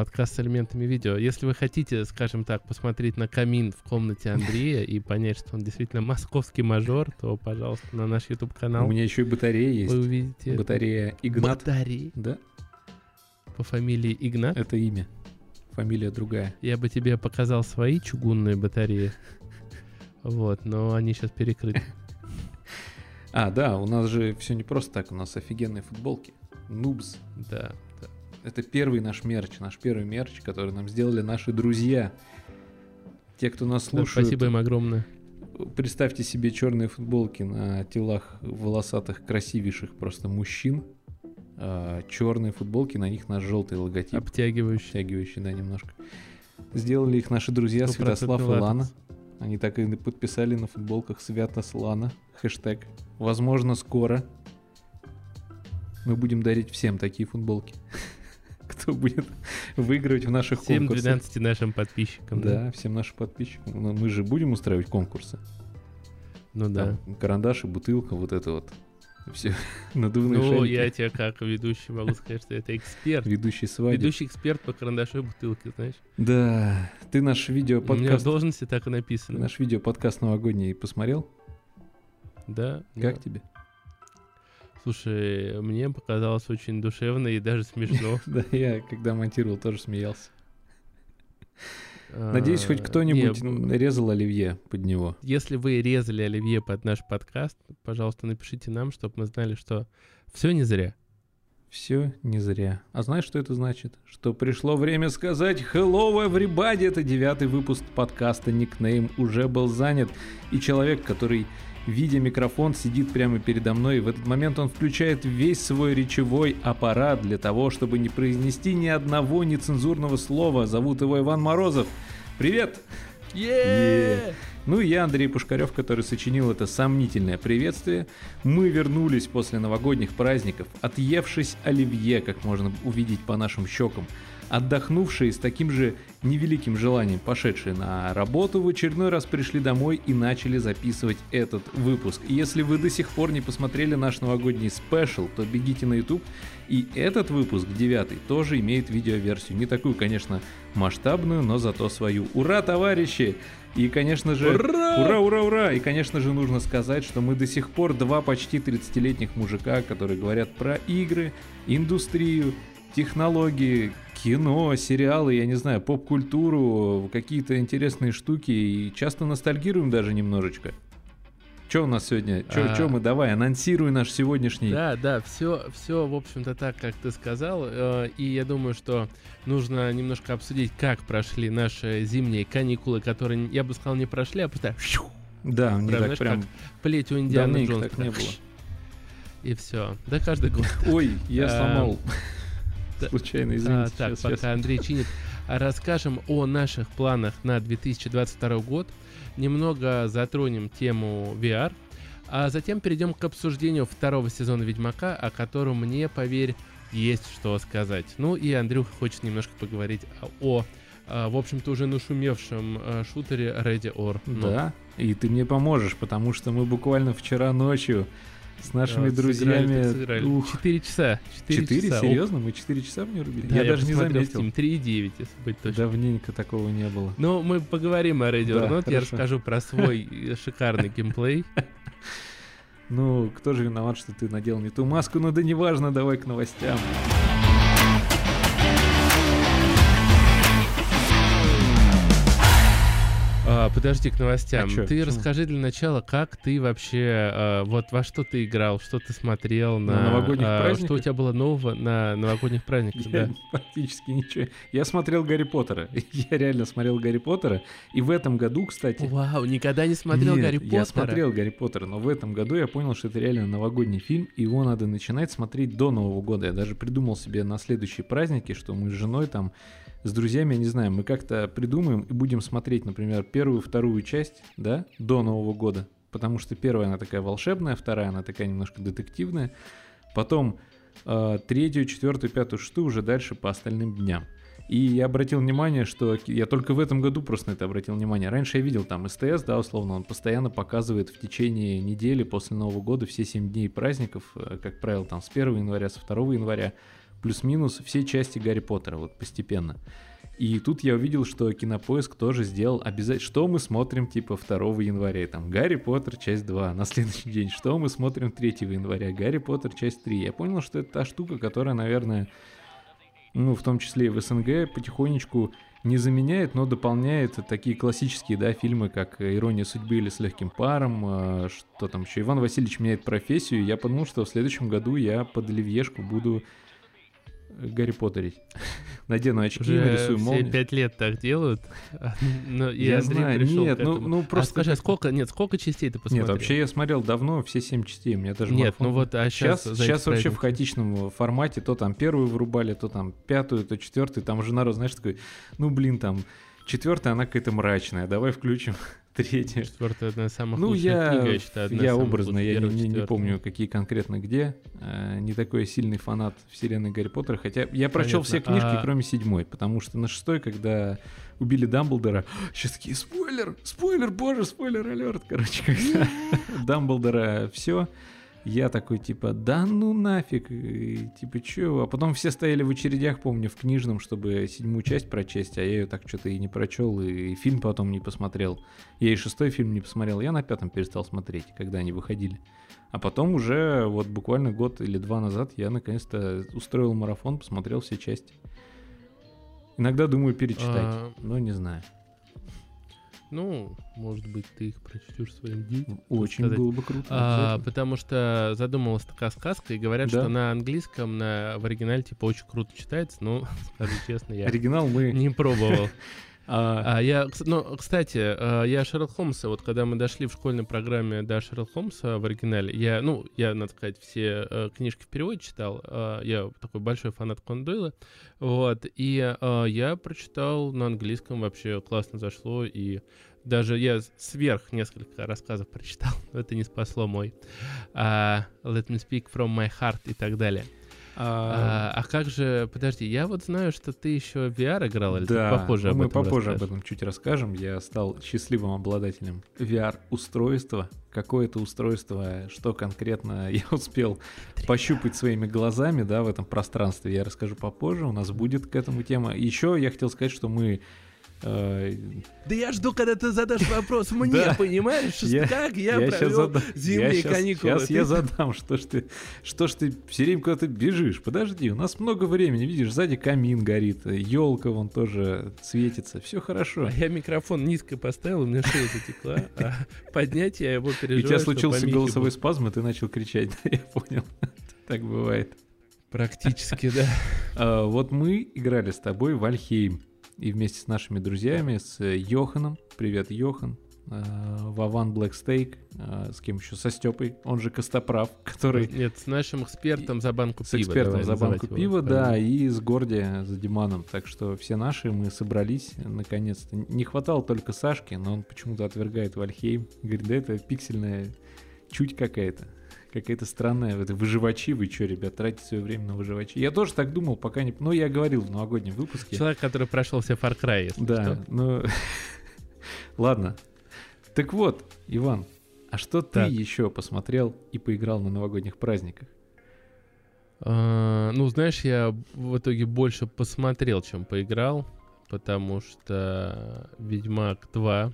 подкаст с элементами видео. Если вы хотите, скажем так, посмотреть на камин в комнате Андрея и понять, что он действительно московский мажор, то, пожалуйста, на наш YouTube-канал. У меня еще и батарея есть. Вы увидите. Батарея Игнат. Батарея. Да, По фамилии Игнат. это имя. Фамилия другая. Я бы тебе показал свои чугунные батареи. Вот, но они сейчас перекрыты. А, да, у нас же все не просто так, у нас офигенные футболки. Нубс. Да. Это первый наш мерч, наш первый мерч, который нам сделали наши друзья. Те, кто нас Да, слушают, спасибо им огромное. представьте себе черные футболки на телах волосатых, красивейших просто мужчин. черные футболки, на них наш желтый логотип, Обтягивающий. обтягивающий, да, немножко. Сделали их наши друзья Святослав и Лана. Они так и подписали на футболках Святослана. Хэштег. Возможно, скоро мы будем дарить всем такие футболки. Кто будет выигрывать в наших Всем конкурсах. 12 нашим подписчикам. Да. Да, всем нашим подписчикам. Но мы же будем устраивать конкурсы. Ну да. Там карандаш и бутылка, вот это вот. Все, надувные Ну, шарики. я тебе как ведущий могу сказать, что это эксперт. Ведущий свадьбы. Ведущий эксперт по карандашу и бутылке, знаешь. Да, ты наш У меня в видеоподкаст, должности так и написано. наш видеоподкаст новогодний посмотрел? Да. Как да. тебе? Слушай, мне показалось очень душевно и даже смешно. Да, я когда монтировал, тоже смеялся. Надеюсь, хоть А, кто-нибудь не, резал оливье под него. Если вы резали оливье под наш подкаст, пожалуйста, напишите нам, чтобы мы знали, что все не зря. Все не зря. А знаешь, что это значит? Что пришло время сказать «Hello, everybody!» Это девятый выпуск подкаста «Никнейм» уже был занят. И человек, который, видя микрофон, сидит прямо передо мной, и в этот момент он включает весь свой речевой аппарат для того, чтобы не произнести ни одного нецензурного слова. Зовут его Иван Морозов. Привет! Ну и я, Андрей Пушкарев, который сочинил это сомнительное приветствие. Мы вернулись после новогодних праздников, отъевшись оливье, как можно увидеть по нашим щекам, отдохнувшие с таким же невеликим желанием, пошедшие на работу, в очередной раз пришли домой и начали записывать этот выпуск. И если вы до сих пор не посмотрели наш новогодний спешл, то бегите на YouTube. И этот выпуск, девятый, тоже имеет видеоверсию. Не такую, конечно, масштабную, но зато свою. Ура, товарищи! И, конечно же, Ура! ура, ура, ура! И, конечно же, нужно сказать, что мы до сих пор два почти 30-летних мужика, которые говорят про игры, индустрию, технологии, кино, сериалы, я не знаю, поп-культуру, какие-то интересные штуки и часто ностальгируем даже немножечко. Что у нас сегодня? Что А. мы? Давай, анонсируй наш сегодняшний. Да, да, все, все, в общем-то, так, как ты сказал. э, И я думаю, что нужно немножко обсудить, как прошли наши зимние каникулы, которые, я бы сказал, не прошли, а просто Да, не Прям, так знаешь, прям. плеть у Индианы Джонса. так не было. И все. Да каждый год. Ой, я сломал. Случайно, А, извините. так, Сейчас, пока сейчас. Андрей чинит, расскажем о наших планах на 2022 год. Немного затронем тему VR, а затем перейдем к обсуждению второго сезона Ведьмака, о котором мне, поверь, есть что сказать. Ну и Андрюха хочет немножко поговорить о, а, в общем-то, уже нашумевшем а, шутере Ready or Not. Да, и ты мне поможешь, потому что мы буквально вчера ночью с нашими Вот, друзьями... Ух, Четыре часа. Четыре Четыре? часа. Серьезно? Мы четыре часа в нее рубили? Да, я, даже не заметил. Steam, 3,9, если быть точным. Давненько такого не было. Ну, мы поговорим о Ready or Да, Not, я расскажу про свой э, шикарный геймплей. Ну, кто же виноват, что ты надел не ту маску? Ну да неважно, давай к новостям. Подожди к новостям. А чё, ты почему? расскажи для начала, как ты вообще, а, вот во что ты играл, что ты смотрел на, На новогодних а, праздниках? Что у тебя было нового на новогодних праздниках, да? практически ничего. Я смотрел Гарри Поттера. Я реально смотрел Гарри Поттера. И в этом году, кстати... Вау, никогда не смотрел Нет, Гарри Поттера? я смотрел Гарри Поттера, но в этом году я понял, что это реально новогодний фильм, и его надо начинать смотреть до Нового года. Я даже придумал себе на следующие праздники, что мы с женой там, с друзьями, я не знаю, мы как-то придумаем и будем смотреть, например, первую, вторую часть, да, до Нового года. Потому что первая она такая волшебная, вторая она такая немножко детективная. Потом э, третью, четвертую, пятую, шестую уже дальше по остальным дням. И я обратил внимание, что я только в этом году просто на это обратил внимание. Раньше я видел там СТС, да, условно, он постоянно показывает в течение недели после Нового года все 7 дней праздников, э, как правило, там с 1 января, со 2 января плюс-минус все части Гарри Поттера, вот постепенно. И тут я увидел, что Кинопоиск тоже сделал обязательно... Что мы смотрим, типа, 2 января? Там, Гарри Поттер, часть 2. На следующий день. Что мы смотрим 3 января? Гарри Поттер, часть 3. Я понял, что это та штука, которая, наверное, ну, в том числе и в СНГ, потихонечку не заменяет, но дополняет такие классические, да, фильмы, как «Ирония судьбы» или «С легким паром», э, что там еще, Иван Васильевич меняет профессию, я подумал, что в следующем году я под Оливьешку буду Гарри Поттерить. Надену очки, Уже нарисую все молнию. пять лет так делают. Но и Я Андрей знаю, нет, ну, ну А просто... скажи, а как- сколько, нет, сколько частей ты посмотрел? Нет, вообще я смотрел давно, все семь частей, у меня даже Нет, марафон ну вот, а сейчас... Сейчас, сейчас вообще в хаотичном формате, то там первую врубали, то там пятую, то четвертую, там уже народ, знаешь, такой, ну блин, там четвертая, она какая-то мрачная, давай включим третью. Четвертая одна из самых Ну, лучших я, книг, я считаю. одна я образно, я не, не- помню, какие конкретно где. Э, не такой сильный фанат вселенной Гарри Поттера, хотя я прочел Понятно. все книжки, А- кроме седьмой, потому что на шестой, когда убили Дамблдора, сейчас такие, спойлер, спойлер, боже, спойлер алерт, короче, когда Дамблдора все, я такой, типа, да ну нафиг, и, типа, чё? А потом все стояли в очередях, помню, в книжном, чтобы седьмую часть прочесть, а я ее так что-то и не прочел, и фильм потом не посмотрел. Я и шестой фильм не посмотрел, я на пятом перестал смотреть, когда они выходили. А потом уже, вот буквально год или два назад, я наконец-то устроил марафон, посмотрел все части. Иногда думаю перечитать, А, но не знаю. Ну, может быть, ты их прочтешь своим детям. Очень сказать. было бы круто. А, потому что задумалась такая сказка, и говорят, Да. что на английском, на, в оригинале, типа, очень круто читается, но, скажу честно, я Оригинал мы... не пробовал. а, А я, ну, кстати, э, я Шерлок Холмса, вот когда мы дошли в школьной программе до Шерлок Холмса в оригинале, я, ну, я, надо сказать, все э, книжки в переводе читал, э, я такой большой фанат Конан Дойла, вот, и я прочитал на английском, вообще классно зашло, и даже я сверх несколько рассказов прочитал, но это не спасло мой а, Let me speak from my heart и так далее. А, А, а как же, подожди, я вот знаю, что ты еще VR играл, или ты Да, попозже ну, об мы этом попозже об расскажешь? этом чуть расскажем. Я стал счастливым обладателем VR-устройства. Какое это устройство, что конкретно я успел пощупать своими глазами, да, в этом пространстве, я расскажу попозже. У нас будет к этому тема. Еще я хотел сказать, что мы Да я жду, когда ты задашь вопрос мне, понимаешь? Как я, провел зимние каникулы? Ты- я задам, что ж ты, что ж ты все время куда-то бежишь. Подожди, у нас много времени, видишь, сзади камин горит, елка вон тоже светится, все хорошо. А я микрофон низко поставил, у меня шея затекла, а поднять я его переживаю, у тебя случился голосовой спазм, и ты начал кричать. Я понял. Так бывает. Практически, да. А, Вот мы играли с тобой в Альхейм. И вместе с нашими друзьями, с э, Йоханом, привет, Йохан, а, Вован Блэкстейк, с кем еще, со Степой, он же Костоправ, который Нет, с нашим экспертом за банку с пива. экспертом давай за банку его пива, фамилию. да, и с Горди, за Диманом. Так что все наши, мы собрались наконец-то. Не хватало только Сашки, но он почему-то отвергает Вальхейм. Говорит, да это пиксельная чуть какая-то. Какая-то странная, это выживачи, вы что, ребят, тратите свое время на выживачи? Я тоже так думал, пока не... Ну, я говорил в новогоднем выпуске. Человек, который прошел все Far Cry, если Да, что. ну... Ладно. Так вот, Иван, а что ты Так. еще посмотрел и поиграл на новогодних праздниках? А, ну, знаешь, я в итоге больше посмотрел, чем поиграл, потому что Ведьмак 2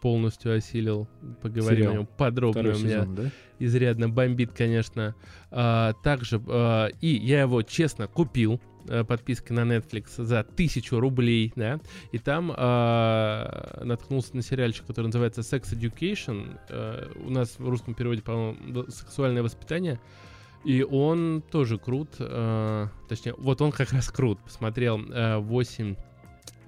полностью осилил. Поговорим Сериал. о нем подробно. Второй У меня сезон, да? изрядно бомбит, конечно. А, также, а, и я его, честно, купил э, подпиской на Netflix за тысячу рублей, да, и там а, наткнулся на сериальчик, который называется Sex Education. Э, у нас в русском переводе, по-моему, сексуальное воспитание. И он тоже крут, э, точнее, вот он как раз крут. Посмотрел э, 8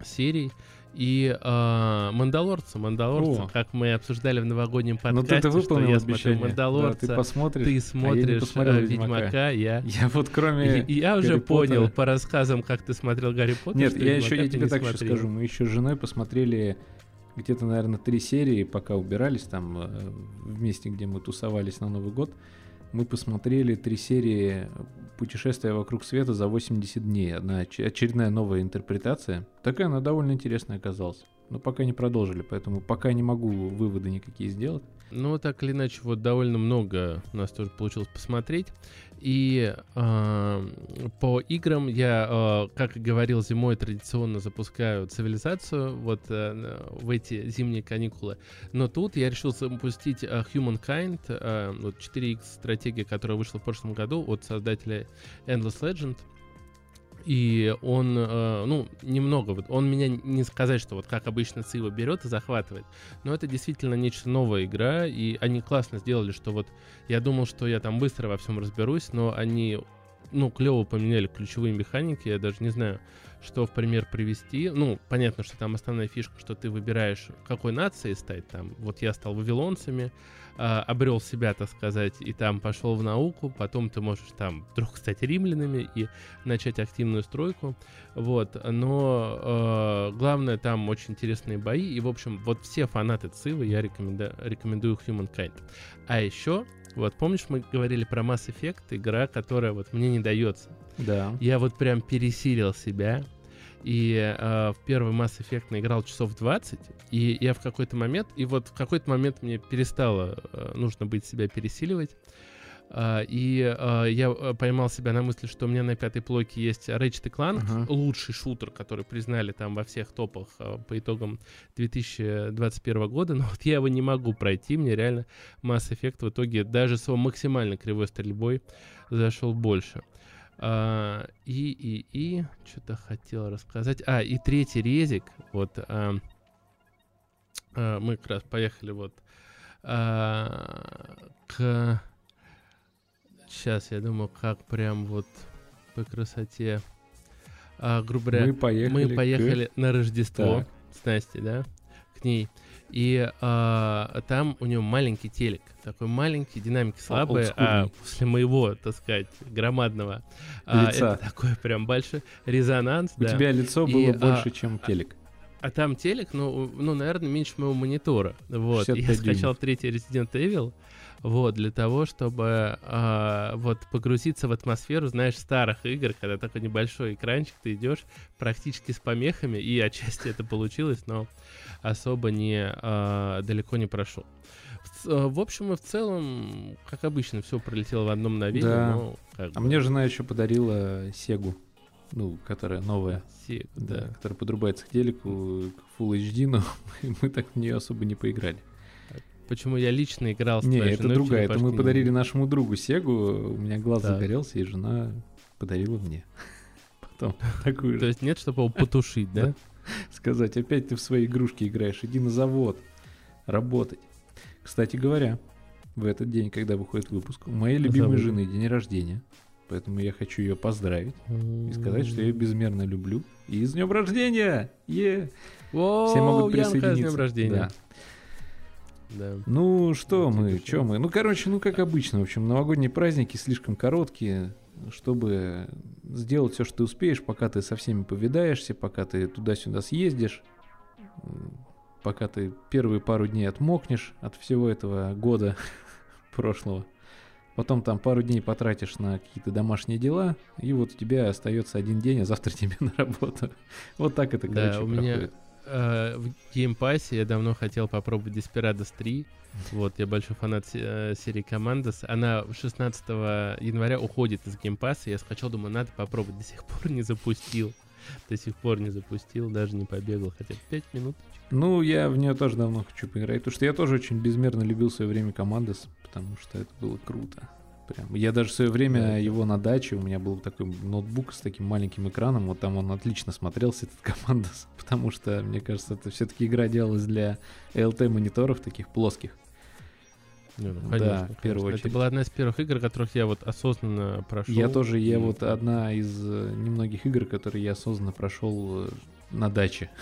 серий. И э, Мандалорца, Мандалорца, О. как мы обсуждали в новогоднем Ну подкасте, ты это что выполнил я обещание. смотрю Да, Мандалорца, ты посмотришь. ты а я смотришь посмотрел э, Ведьмака. Ведьмака, я... Я вот кроме... И, я уже Гарри понял Поттера. по рассказам, как ты смотрел Гарри Поттер. Нет, я еще я тебе так еще скажу. Мы еще с женой посмотрели где-то, наверное, три серии, пока убирались там э, в месте, где мы тусовались на Новый год. Мы посмотрели три серии «Путешествия вокруг света» за 80 дней. Одна оч- очередная новая интерпретация. Такая она довольно интересная оказалась. но пока не продолжили, поэтому пока не могу выводы никакие сделать. Ну, так или иначе, вот довольно много у нас тоже получилось посмотреть. И э, по играм я, э, как и говорил, зимой традиционно запускаю цивилизацию вот э, в эти зимние каникулы. Но тут я решил запустить э, Humankind, э, вот 4X стратегия, которая вышла в прошлом году от создателя Endless Legend. И он, э, ну, немного, вот он меня не сказать, что вот как обычно Цива берет и захватывает, но это действительно нечто новая игра, и они классно сделали, что вот я думал, что я там быстро во всем разберусь, но они, ну, клево поменяли ключевые механики, я даже не знаю, что в пример привести. Ну, понятно, что там основная фишка, что ты выбираешь, какой нации стать там. Вот я стал вавилонцами, э, обрел себя, так сказать, и там пошел в науку, потом ты можешь там вдруг стать римлянами и начать активную стройку, вот, но э, главное там очень интересные бои, и, в общем, вот все фанаты Цивы я рекоменда- рекомендую Humankind. А еще, вот помнишь, мы говорили про Mass Effect, игра, которая вот мне не дается. Да. Я вот прям пересилил себя, и э, в первый Mass Effect наиграл часов 20, и я в какой-то момент, и вот в какой-то момент мне перестало э, нужно быть себя пересиливать, и uh, я поймал себя на мысли, что у меня на пятой плойке есть Ratchet Clank, Ага. лучший шутер, который признали там во всех топах по итогам 2021 года, но вот я его не могу пройти, мне реально Mass Effect в итоге даже с его максимально кривой стрельбой зашел больше. А, и, и, и, что-то хотел рассказать. А, и третий резик, вот, а, а, мы как раз поехали вот а, к... Сейчас, я думаю, как прям вот по красоте. А, грубо говоря, Мы поехали. мы к- поехали на Рождество Так. с Настей, да, к ней. И а, там у нее маленький телек, такой маленький, динамики слабые, а после моего, так сказать, громадного, а, Лица. это такой прям большой резонанс, У да. тебя лицо И, было а, больше, чем телек. А там телек, ну, ну, наверное, меньше моего монитора. Вот. И Я 65 скачал третий Resident Evil. Вот, для того, чтобы а, вот погрузиться в атмосферу, знаешь, старых игр, когда такой небольшой экранчик, ты идешь практически с помехами, и отчасти это получилось, но особо не а, далеко не прошел. В, ц- в общем и в целом, как обычно, все пролетело в одном мгновении, Да. но как А бы, мне жена еще подарила Сегу, ну, которая новая, се- да, да. которая подрубается к телеку, к Full HD, но мы так в нее особо не поиграли. Почему я лично играл с Не, это женой другая. Это мы подарили нашему другу Сегу, у меня глаз Так. загорелся, и жена подарила мне. Потом такую То же. есть нет, чтобы его потушить, да? Сказать, опять ты в свои игрушки играешь, иди на завод работать. Кстати говоря, в этот день, когда выходит выпуск, у моей любимой жены день рождения, поэтому я хочу ее поздравить и сказать, что я ее безмерно люблю. И с днем рождения! Е! Все могут Янка, с присоединиться. днем рождения. Да. Да. Ну, что Вот мы, что мы? Ну, короче, ну, как обычно, в общем, новогодние праздники слишком короткие, чтобы сделать все, что ты успеешь, пока ты со всеми повидаешься, пока ты туда-сюда съездишь, пока ты первые пару дней отмокнешь от всего этого года прошлого. Потом там пару дней потратишь на какие-то домашние дела, и вот у тебя остается один день, а завтра тебе на работу. Вот так это, Да, короче, у меня- проходит. Э, в Game Pass е я давно хотел попробовать Desperados 3. Вот, я большой фанат э, серии Commandos. Она 16 января уходит из Game Pass а. Я скачал, думаю, надо попробовать. До сих пор не запустил. До сих пор не запустил, даже не побегал. Хотя бы 5 минут. Ну, я в нее тоже давно хочу поиграть, потому что я тоже очень безмерно любил в свое время Командос, потому что это было круто. Прям. Я даже в свое время Да. его на даче, у меня был такой ноутбук с таким маленьким экраном, вот там он отлично смотрелся, этот Командос, потому что, мне кажется, это все-таки игра делалась для LT-мониторов таких плоских. Не, ну, Да, конечно, в первую конечно. очередь. Это была одна из первых игр, которых я вот осознанно прошел. Я тоже, я И- вот одна из э, немногих игр, которые я осознанно прошел э, на даче.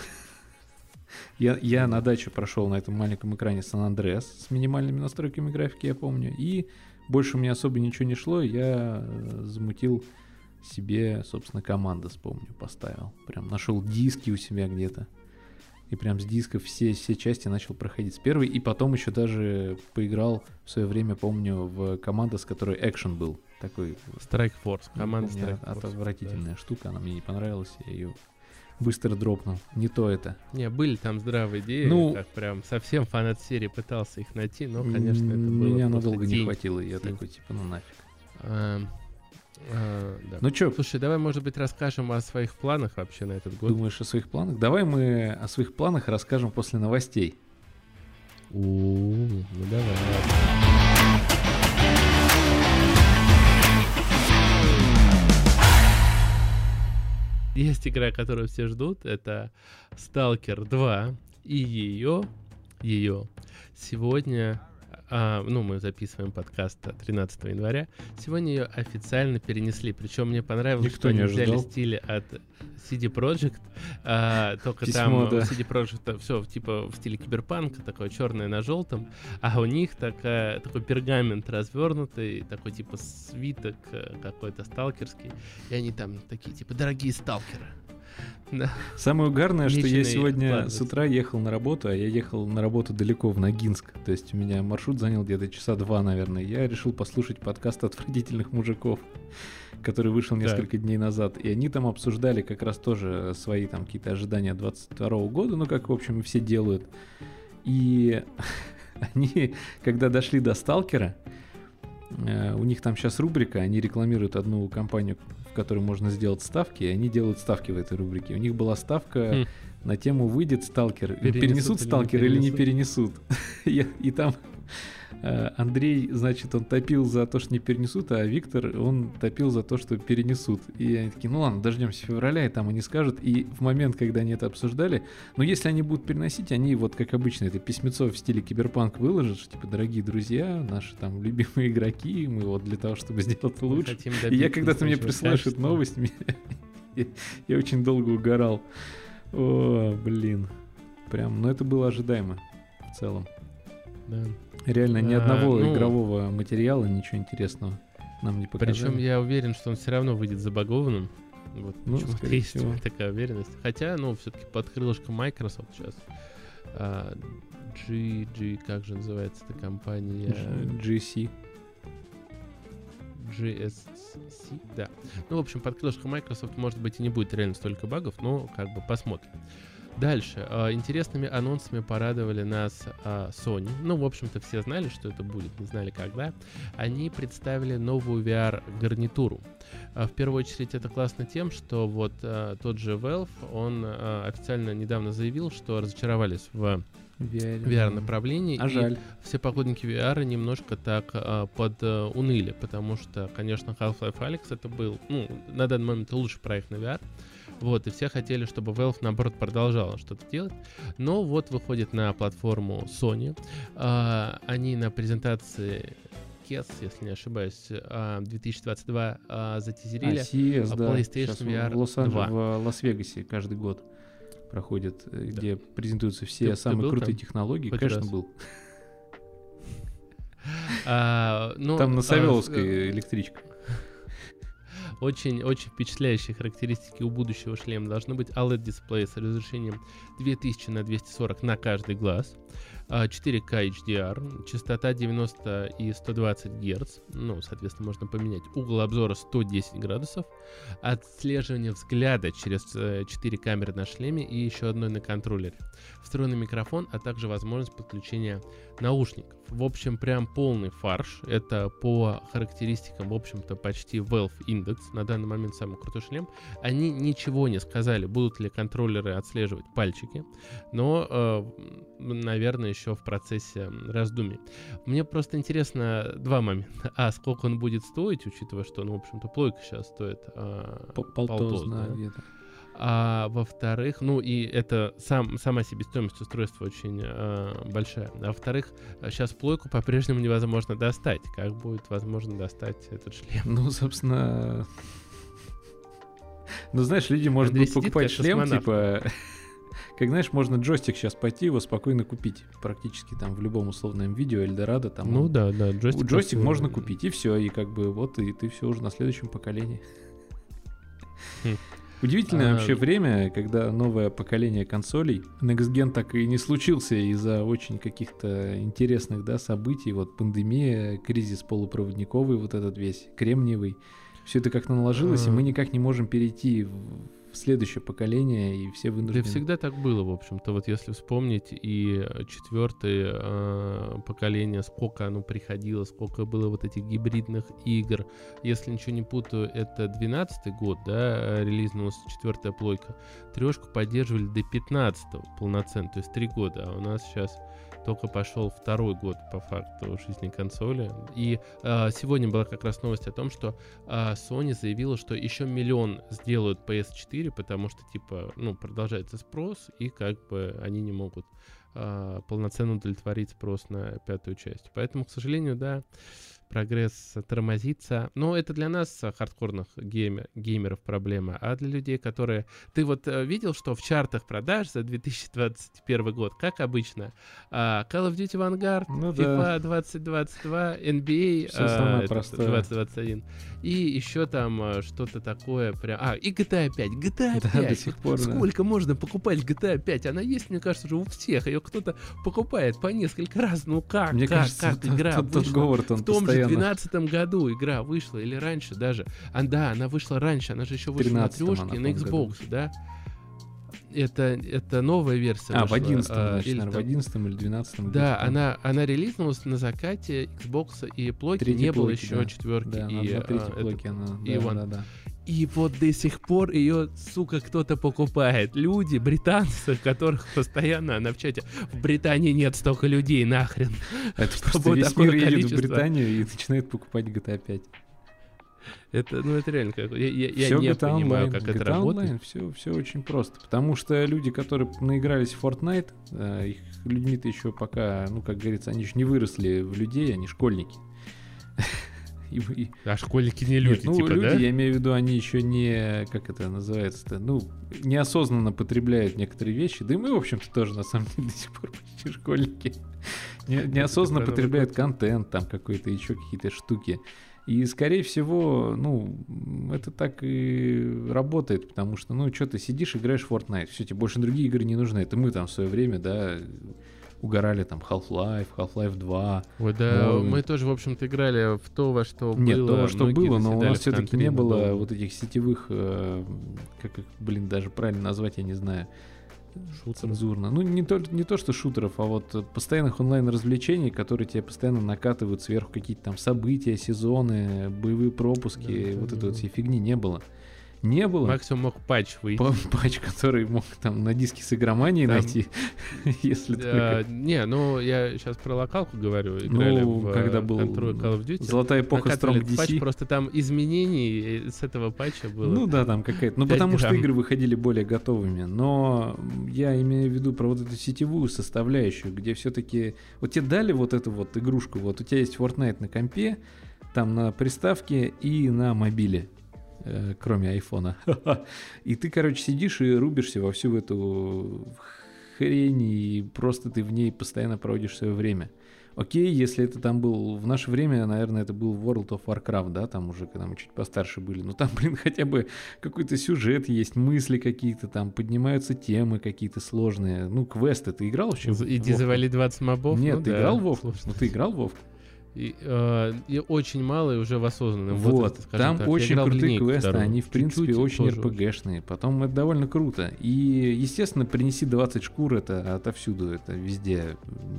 Я, я на даче прошел на этом маленьком экране Сан Андреас с минимальными настройками графики, я помню. И больше у меня особо ничего не шло. Я э, замутил себе, собственно, команду, вспомню, поставил. Прям нашел диски у себя где-то. И прям с дисков все, все части начал проходить с первой. И потом еще даже поиграл в свое время, помню, в команду, с которой экшен был. Такой Strike Force, команда Strike Force. отвратительная штука, она мне не понравилась, я ее быстро дропнул. Не то это. Не, были там здравые идеи, Ну- как прям совсем фанат серии пытался их найти, но, конечно, это было Меня надолго не хватило, и я такой, типа, ну нафиг. А, а, да. Ну чё, Слушай, давай, может быть, расскажем о своих планах вообще на этот год. думаешь о своих планах? Давай мы о своих планах расскажем после новостей. У, ну давай. Есть игра, которую все ждут, это Stalker 2, и ее, ее сегодня, а, ну, мы записываем подкаст 13 января, сегодня ее официально перенесли, причем мне понравилось, Никто что не они взяли стили от CD Projekt, а, только Письмо, там да. у CD Projekt все типа в стиле киберпанка, такое черное на желтом, а у них такая, такой пергамент развернутый, такой типа свиток э, какой-то сталкерский, и они там такие типа дорогие сталкеры. Да. Самое угарное, что я сегодня с утра ехал на работу, а я ехал на работу далеко, в Ногинск. То есть у меня маршрут занял где-то часа два, наверное. Я решил послушать подкаст «Отвратительных мужиков», который вышел несколько дней назад. И они там обсуждали как раз тоже свои там какие-то ожидания 22 года, ну, как, в общем, и все делают. И они, когда дошли до «Сталкера», э, у них там сейчас рубрика, они рекламируют одну компанию, в которой можно сделать ставки, и они делают ставки в этой рубрике. У них была ставка Хм. на тему «Выйдет сталкер». Перенесут Перенесут, или не сталкер или не перенесут. И там Андрей, значит, он топил за то, что не перенесут, а Виктор, он топил за то, что перенесут. И они такие, ну ладно, дождемся февраля, и там они скажут. И в момент, когда они это обсуждали, ну если они будут переносить, они вот как обычно это письмецо в стиле киберпанк выложат, что типа, дорогие друзья, наши там любимые игроки, мы вот для того, чтобы сделать лучше. И я добиться когда ты мне качества. новость, я, я очень долго угорал. О, блин. Прям, ну это было ожидаемо в целом. Да. Реально ни А, одного ну- игрового материала, ничего интересного нам не показали. Причем я уверен, что он все равно выйдет забагованным. Вот Ну, почему-то есть всего. такая уверенность. Хотя, ну, все-таки под крылышком Microsoft сейчас. а, GG, как же называется эта компания? GC. GSC, да. Ну, в общем, под крылышком Microsoft, может быть, и не будет реально столько багов, но как бы посмотрим. Дальше. а, Интересными анонсами порадовали нас а, Sony. Ну, в общем-то, все знали, что это будет, не знали когда. Они представили новую VR-гарнитуру. А, В первую очередь это классно тем, что вот а, тот же Valve, он а, официально недавно заявил, что разочаровались в VR. VR-направлении. А и жаль. все поклонники VR немножко так а, подуныли, потому что, конечно, Half-Life Alyx это был, ну, на данный момент лучший проект на VR. Вот, и все хотели, чтобы Valve, наоборот, продолжала что-то делать. Но вот выходит на платформу Sony. А, они на презентации CES, если не ошибаюсь, а, 2022 а, А, затизерили. CES, а да. PlayStation VR в, Лос-Анджеле- 2. в Лас-Вегасе каждый год проходит, э, Да. где презентуются все Ты- ты самые был крутые там технологии. хоть Конечно, раз? был. А, ну, Там на а, Савеловской электричка. Очень, очень впечатляющие характеристики у будущего шлема. Должны быть OLED-дисплей с разрешением 2000 на 240 на каждый глаз, а, 4К HDR, частота 90 и 120 Гц, ну, соответственно, можно поменять угол обзора 110 градусов, отслеживание взгляда через 4 камеры на шлеме и еще одной на контроллере, встроенный микрофон, а также возможность подключения наушников. В общем, прям полный фарш. Это по характеристикам, в общем-то, почти Valve Index. На данный момент самый крутой шлем. Они ничего не сказали, будут ли контроллеры отслеживать пальчики. Но, э, наверное, еще в процессе раздумий. Мне просто интересно два момента. А, сколько он будет стоить, учитывая, что, ну, в общем-то, плойка сейчас стоит э, Полтос, да. где-то. А во-вторых, ну и это сам, сама себестоимость устройства очень э, большая. А во-вторых, сейчас плойку по-прежнему невозможно достать. Как будет возможно достать этот шлем? Ну, собственно... Ну, знаешь, люди, может Андрей быть, покупать шлем, космонавт. типа... Как знаешь, можно джойстик сейчас пойти, его спокойно купить. Практически там в любом условном видео, Эльдорадо, там... ну он- да, да, джойстик. Джойстик просто, можно купить, и все, и как бы вот, и ты все уже на следующем поколении. Хм. Удивительное А, вообще время, когда новое поколение консолей, Next Gen так и не случился из-за очень каких-то интересных, да, событий, вот пандемия, кризис полупроводниковый, вот этот весь, кремниевый, все это как-то наложилось, и А. мы никак не можем перейти в, в следующее поколение, и все вынуждены... Да всегда так было, в общем-то. Вот если вспомнить и четвертое э, поколение, сколько оно приходило, сколько было вот этих гибридных игр. Если ничего не путаю, это 12 год, да, релизнулась четвертая плойка. Трешку поддерживали до 15 полноценно, то есть три года. А у нас сейчас только пошел второй год по факту жизни консоли. И э, сегодня была как раз новость о том, что э, Sony заявила, что еще миллион сделают PS4, потому что типа, ну, продолжается спрос, и как бы они не могут э, полноценно удовлетворить спрос на пятую часть. Поэтому, к сожалению, да, прогресс тормозится. Но это для нас, э, хардкорных геймер, геймеров, проблема. А для людей, которые... Ты вот э, видел, что в чартах продаж за 2021 год, как обычно, а, Call of Duty Vanguard, ну, FIFA да. 2022, NBA Все а, самое 2021. И еще там э, что-то такое прям... А, и GTA 5. GTA 5. Да, до сих пор, Сколько да. можно покупать GTA 5? Она есть, мне кажется, уже у всех. Ее кто-то покупает по несколько раз. Ну как? Мне как, кажется, как игра тот, тот Говард, он в том же 2012 году игра вышла, или раньше даже. А, да, она вышла раньше, она же еще вышла на трешке, на Xbox, году. да? Это, это новая версия. А, вышла, в 11 а, или, наверное, в 11 или 12 Да, она, она релизнулась на закате Xbox и плойки, Третьей не было еще да. четверки. Да, и, на третьей а, плойке она, и да, да, да. И вот до сих пор ее, сука, кто-то покупает. Люди, британцы, которых постоянно она в чате. В Британии нет столько людей, нахрен. Это просто весь мир едет в Британию и начинает покупать GTA 5. Это, ну, это реально как... Я, я, я не GTA понимаю, Online. как GTA это работает. Online, все, все очень просто. Потому что люди, которые наигрались в Fortnite, э, их людьми-то еще пока, ну, как говорится, они еще не выросли в людей, они школьники. И, и... А школьники не люди, Нет, ну, типа, люди, да? я имею в виду, они еще не, как это называется-то, ну, неосознанно потребляют некоторые вещи. Да и мы, в общем-то, тоже, на самом деле, до сих пор почти школьники. Не, неосознанно потребляют контент, там какой-то, еще какие-то штуки. И, скорее всего, ну, это так и работает, потому что, ну, что ты сидишь, играешь в Fortnite, все, тебе больше другие игры не нужны. Это мы там в свое время, да, угорали там Half-Life, Half-Life 2. Ой, да, но... мы тоже, в общем-то, играли в то, во что Нет, было. Нет, то, во что было, но у нас все-таки не было вот этих сетевых, э, как их, блин, даже правильно назвать, я не знаю. Шутеров. Цензурно. Ну, не то, не то, что шутеров, а вот постоянных онлайн-развлечений, которые тебе постоянно накатывают сверху какие-то там события, сезоны, боевые пропуски, да, вот да, этой да. вот всей фигни не было не было. Максимум мог патч выйти. Патч, который мог там на диске с игроманией там... найти, если а, только... Не, ну я сейчас про локалку говорю. Играли ну, в когда был Call of Duty. Золотая эпоха Strong DC. Патч, просто там изменений с этого патча было. Ну да, там какая-то. Ну потому грамм. что игры выходили более готовыми. Но я имею в виду про вот эту сетевую составляющую, где все-таки... Вот тебе дали вот эту вот игрушку, вот у тебя есть Fortnite на компе, там на приставке и на мобиле. Э, кроме айфона. И ты, короче, сидишь и рубишься во всю эту хрень, и просто ты в ней постоянно проводишь свое время. Окей, если это там был в наше время, наверное, это был World of Warcraft, да, там уже, когда мы чуть постарше были. Но там, блин, хотя бы какой-то сюжет есть, мысли какие-то там, поднимаются темы какие-то сложные. Ну, квесты ты играл вообще? Иди завали 20 мобов. Нет, ну, ты да, играл в Вовку? Ну, ты играл в Вовку? И, э, и очень мало и уже в осознанном вот, возрасте, там так. очень крутые квесты, вторую. они в принципе Чуть-чуть очень РПГшные. Потом это довольно круто. И, естественно, принеси 20 шкур, это отовсюду, это везде,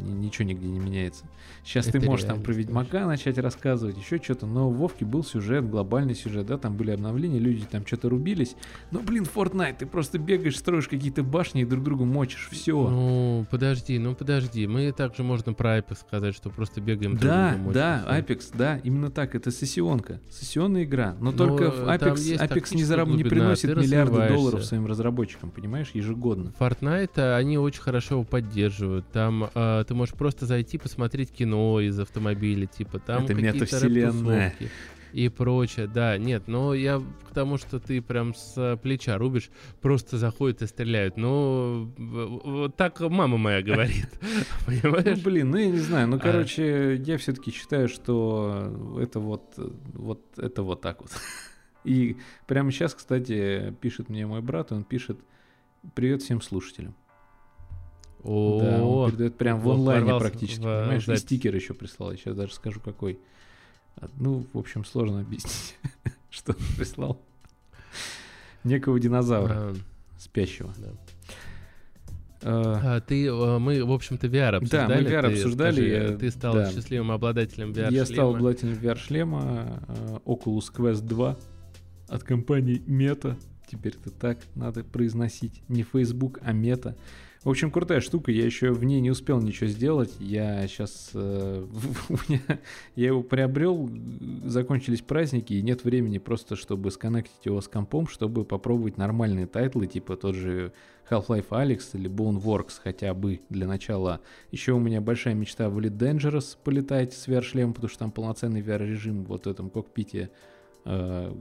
ничего нигде не меняется. Сейчас это ты можешь там про Ведьмака начать рассказывать, еще что-то, но в Вовке был сюжет, глобальный сюжет, да, там были обновления, люди там что-то рубились. Но, блин, Fortnite, ты просто бегаешь, строишь какие-то башни и друг другу мочишь, все. Ну, подожди, ну подожди, мы также можно про Apex сказать, что просто бегаем друг да, другу да, Apex, да, именно так, это сессионка, сессионная игра, но, но только Apex, Apex не, зараб... не приносит миллиарды долларов своим разработчикам, понимаешь, ежегодно. Fortnite, а, они очень хорошо его поддерживают, там э, ты можешь просто зайти посмотреть кино из автомобиля, типа там это метавселенная и прочее. Да, нет, но я к тому, что ты прям с плеча рубишь, просто заходят и стреляют. Ну, вот так мама моя говорит. Понимаешь? Ну, блин, ну я не знаю. Ну, а. короче, я все-таки считаю, что это вот, вот, это вот так вот. И прямо сейчас, кстати, пишет мне мой брат, он пишет «Привет всем слушателям». О, да, он передает прям в онлайне практически, понимаешь? И стикер еще прислал, я сейчас даже скажу какой. Ну, в общем, сложно объяснить, что он прислал. некого динозавра А, спящего. Э, А, ты, э, мы, в общем-то, VR обсуждали. Да, мы VR Ты обсуждали, скажи, я- ты стал да. счастливым обладателем VR Я стал обладателем VR-шлема э, Oculus Quest 2 от компании Meta. Теперь это так надо произносить. Не Facebook, а Meta. В общем, крутая штука. Я еще в ней не успел ничего сделать. Я сейчас... я его приобрел, э, закончились праздники, и нет времени просто, чтобы сконнектить его с компом, чтобы попробовать нормальные title ы, типа тот же Half-Life Alyx или Boneworks хотя бы для начала. Еще у меня большая мечта в Elite Dangerous полетать с VR-шлемом, потому что там полноценный VR-режим вот в этом кокпите э,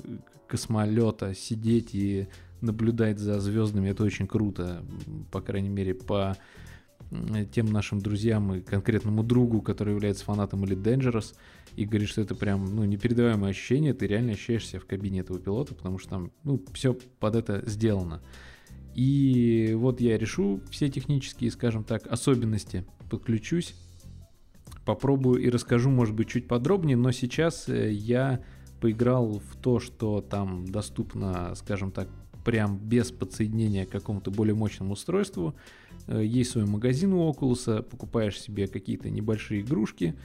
космолета сидеть и наблюдать за звездами. Это очень круто, по крайней мере, по тем нашим друзьям и конкретному другу, который является фанатом Elite Dangerous, и говорит, что это прям, ну, непередаваемое ощущение, ты реально ощущаешь себя в кабине этого пилота, потому что там, ну, все под это сделано. И вот я решу все технические, скажем так, особенности, подключусь, попробую и расскажу, может быть, чуть подробнее, но сейчас э, я поиграл в то, что там доступно, скажем так, прям без подсоединения к какому-то более мощному устройству. Э, Есть свой магазин у Oculus, покупаешь себе какие-то небольшие игрушки.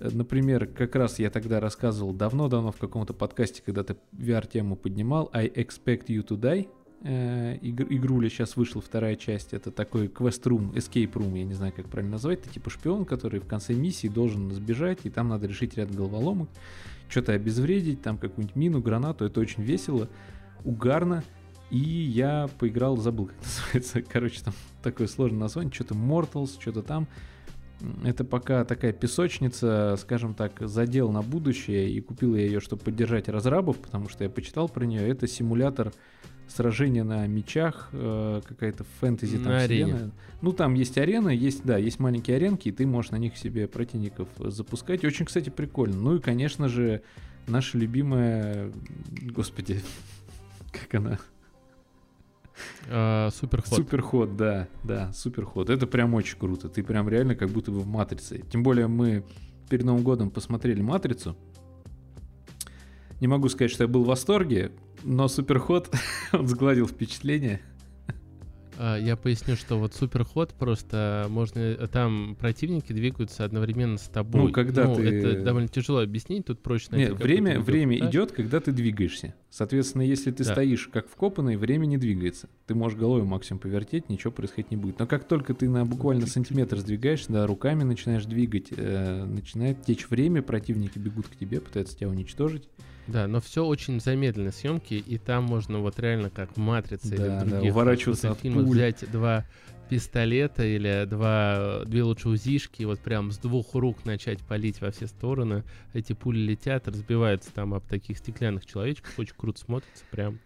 Э, Например, как раз я тогда рассказывал давно-давно в каком-то подкасте, когда ты VR-тему поднимал, I Expect You to Die. Э, игр- игруля сейчас вышла вторая часть. Это такой квест room, escape room, я не знаю, как правильно назвать. Ты типа шпион, который в конце миссии должен сбежать, и там надо решить ряд головоломок, что-то обезвредить, там какую-нибудь мину, гранату. Это очень весело, угарно. И я поиграл, забыл, как называется. Короче, там такое сложное название. Что-то Mortals, что-то там. Это пока такая песочница, скажем так, задел на будущее. И купил я ее, чтобы поддержать разрабов, потому что я почитал про нее. Это симулятор сражения на мечах, э, какая-то фэнтези там На арене. вселенная. Ну, там есть арена, есть, да, есть маленькие аренки, и ты можешь на них себе противников запускать. Очень, кстати, прикольно. Ну и, конечно же, наша любимая, господи, как она? А, Суперход. Суперход, да, да, суперход. Это прям очень круто. Ты прям реально как будто бы в Матрице. Тем более мы перед Новым годом посмотрели Матрицу. Не могу сказать, что я был в восторге, но суперход, он сгладил впечатление. А, Я поясню, что вот суперход просто можно... э, Там противники двигаются одновременно с тобой. Ну, когда ты- Это довольно тяжело объяснить, тут проще найти Нет, время, время футаж. идет, когда ты двигаешься. Соответственно, если ты Да. стоишь как вкопанный, время не двигается. Ты можешь головой максимум повертеть, ничего происходить не будет. Но как только ты на буквально сантиметр сдвигаешься, да, руками начинаешь двигать, э, начинает течь время, противники бегут к тебе, пытаются тебя уничтожить. Да, но все очень замедленной съемки, и там можно вот реально как в «Матрице» или Да, в да, других уворачиваться крутых от фильмах пуль. взять два пистолета или два, две лучше узишки, и вот прям с двух рук начать палить во все стороны. Эти пули летят, разбиваются там об таких стеклянных человечков, очень круто смотрится прям.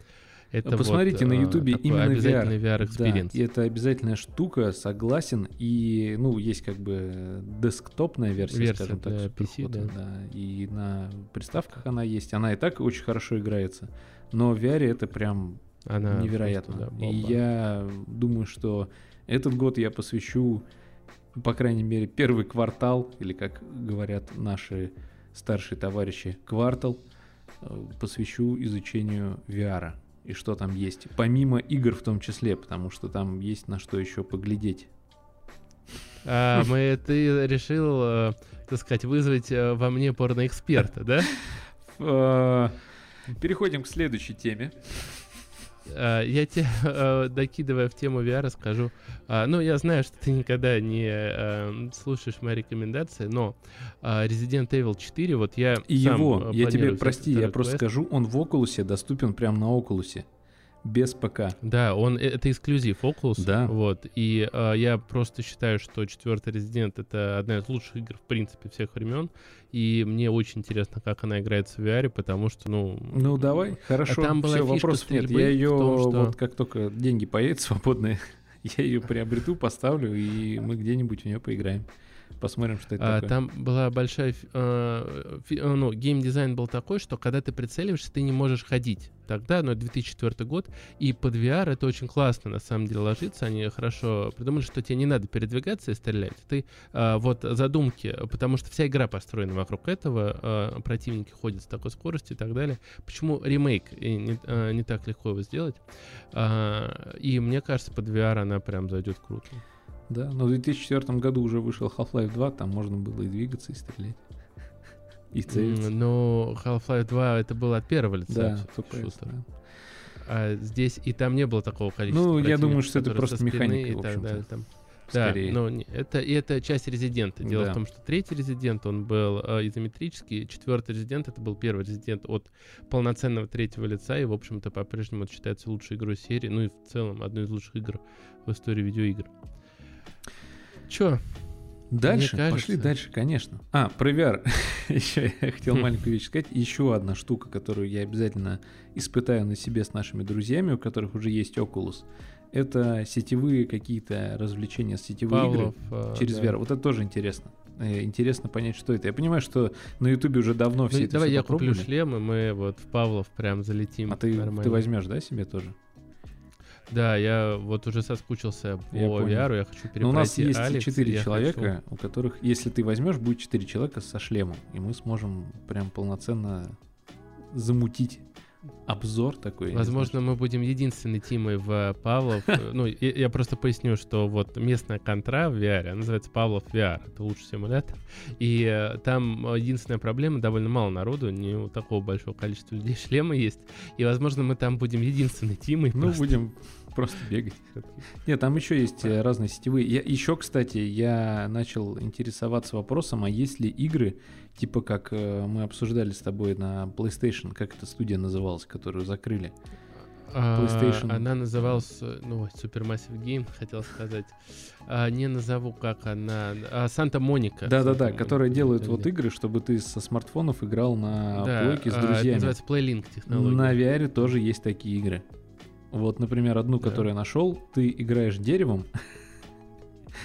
Это Посмотрите вот, на э, Ютубе именно обязательный VR. VR-experience. Да, и это обязательная штука, согласен. И, ну, есть как бы десктопная версия, Версия скажем так, PC, да. И на приставках она есть. Она и так очень хорошо играется. Но в VR это прям Она невероятно. просто, да, и я думаю, что этот год я посвящу, по крайней мере, первый квартал, или как говорят наши старшие товарищи, квартал, э, посвящу изучению VR. И что там есть. Помимо игр в том числе, потому что там есть на что еще поглядеть. А, мы, ты решил, э, так сказать, вызвать э, во мне порноэксперта, да? Э, Переходим к следующей теме. А, Я тебе, э, докидывая в тему VR, скажу. а, Ну, я знаю, что ты никогда не слушаешь мои рекомендации, но а, Resident Evil 4, вот я И его, я тебе, прости, я просто квест. скажу, он в Oculus доступен прямо на Oculus. Без ПК. Да, он э, это эксклюзив Oculus. Да. Вот. И э, я просто считаю, что четвертый Resident это одна из лучших игр, в принципе, всех времен. И мне очень интересно, как она играется в VR, потому что, ну. Ну давай, хорошо. А там была вопросов нет. Я ее том, что- вот как только деньги появятся свободные, я ее приобрету, поставлю, и мы где-нибудь в нее поиграем. Посмотрим, что это А, такое. там была большая... э, фи- э, ну, геймдизайн был такой, что когда ты прицеливаешься, ты не можешь ходить. Тогда, ну, это 2004 год, и под VR это очень классно, на самом деле, ложится. Они хорошо придумали, что тебе не надо передвигаться и стрелять. Ты а, вот задумки, потому что вся игра построена вокруг этого, а, противники ходят с такой скоростью и так далее. Почему ремейк и не, а, не так легко его сделать? А, и мне кажется, под VR она прям зайдет круто. Да, но в 2004 году уже вышел Half-Life 2, там можно было и двигаться, и стрелять. И целиться. Но Half-Life 2 это было от первого лица Да, FPS, да. А здесь и там не было такого количества. Ну, я думаю, что это просто механика, и в так далее, там. Да, но это, и это часть резидента. Дело Да. в том, что третий резидент, он был э, изометрический, четвертый резидент, это был первый резидент от полноценного третьего лица, и, в общем-то, по-прежнему это считается лучшей игрой серии, ну и в целом одной из лучших игр в истории видеоигр. Чё? Дальше, Мне пошли кажется- дальше, конечно. А, про VR. Еще я хотел Хм. маленькую вещь сказать. Еще одна штука, которую я обязательно испытаю на себе с нашими друзьями, у которых уже есть Oculus. Это сетевые какие-то развлечения, сетевые Павлов. игры э, через да. VR. Вот это тоже интересно. Э, Интересно понять, что это. Я понимаю, что на Ютубе уже давно все Ну, это давай я куплю попробовали. шлем, и мы вот в Павлов прям залетим. А ты, нормально. ты возьмешь, да, себе тоже? Да, я вот уже соскучился по Я понял. VR, я хочу перепройти Но Ну, у нас есть Алекс, четыре я человека, хочу- у которых, если ты возьмешь, будет четыре человека со шлемом, и мы сможем прям полноценно замутить обзор такой. Возможно, мы будем единственной тимой в Павлов. Э, Ну, я, просто поясню, что вот местная контра в VR, она называется Павлов VR. Это лучший симулятор. И э, там э, единственная проблема, довольно мало народу, не у такого большого количества людей шлемы есть. И, возможно, мы там будем единственной тимой. Ну, просто. будем просто бегать. Нет, там еще есть э, разные сетевые. Я, еще, кстати, я начал интересоваться вопросом, а есть ли игры, типа как э, мы обсуждали с тобой на PlayStation, как эта студия называлась, которую закрыли? А, PlayStation. Она называлась, ну, Supermassive Game, хотел сказать. А, не назову, как она. А, Санта-Моника. Да-да-да, Санта-Моника, которые делают это вот игры, чтобы ты со смартфонов играл на Да, плойке с а, это друзьями. называется Playlink технология. На VR тоже есть такие игры. Вот, например, одну, Да. которую я нашел, ты играешь деревом,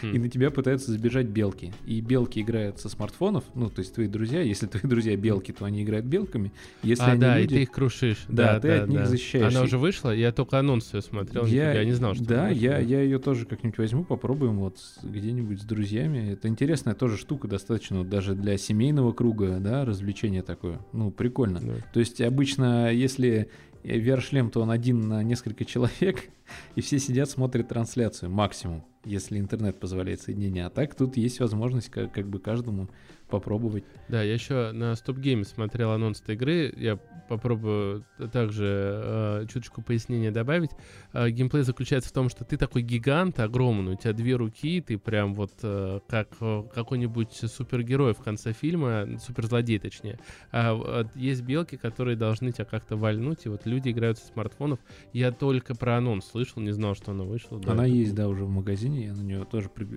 Хм. и на тебя пытаются забежать белки. И белки играют со смартфонов, ну, то есть твои друзья, если твои друзья белки, то они играют белками. Если а, они да, люди, и ты их крушишь. Да, Да, ты да, от них да. защищаешься. Она уже вышла, я только анонс ее смотрел, я, я не знал, что Да, я, я ее тоже как-нибудь возьму, попробуем вот где-нибудь с друзьями. Это интересная тоже штука, достаточно вот даже для семейного круга, да, развлечение такое. Ну, прикольно. Да. То есть обычно, если э, VR-шлем, то он один на несколько человек, и все сидят, смотрят трансляцию максимум, если интернет позволяет соединение. А так тут есть возможность как, как бы каждому попробовать. Да, я еще на Stop Game смотрел анонс этой игры. Я попробую также э, чуточку пояснения добавить. Э, геймплей заключается в том, что ты такой гигант огромный, у тебя две руки, ты прям вот э, как э, какой-нибудь супергерой в конце фильма, суперзлодей точнее. А вот есть белки, которые должны тебя как-то вальнуть, и вот люди играют со смартфонов. Я только про анонс слышал, не знал, что она вышла. Да, Она есть, да, уже в магазине, я на нее тоже при-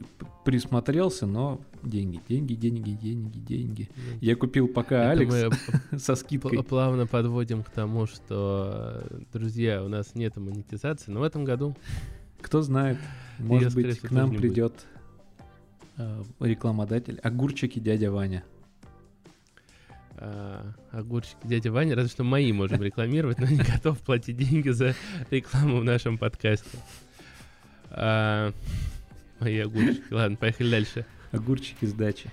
присмотрелся, но деньги, деньги, деньги, деньги, деньги. Я купил пока Это Алекс мы со скидкой. Плавно подводим к тому, что, друзья, у нас нет монетизации, но в этом году Кто знает, может быть, к нам будет. придет э, рекламодатель. Огурчики дядя Ваня. э, огурчики дядя Ваня, разве что мои можем рекламировать, но не готов платить деньги за рекламу в нашем подкасте. А, мои огурчики. Ладно, поехали дальше. Огурчики с дачи.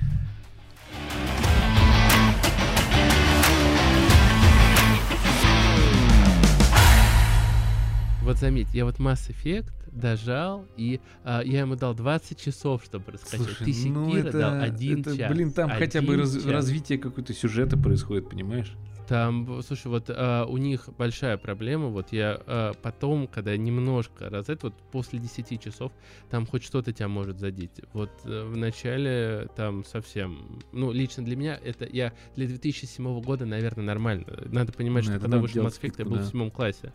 Вот заметь, я вот Mass Effect дожал, и а, я ему дал 20 часов, чтобы раскачать. Ты Секира дал один ну это, час. блин, там хотя бы раз- развитие какое-то сюжета происходит, понимаешь? Там, слушай, вот а, у них большая проблема. Вот я а, потом, когда немножко раз это вот после 10 часов, там хоть что-то тебя может задеть. Вот э, в начале там совсем, ну лично для меня это я для 2007 года, наверное, нормально. Надо понимать, Ну, что это когда вышел Mass Effect, я был да. в седьмом классе.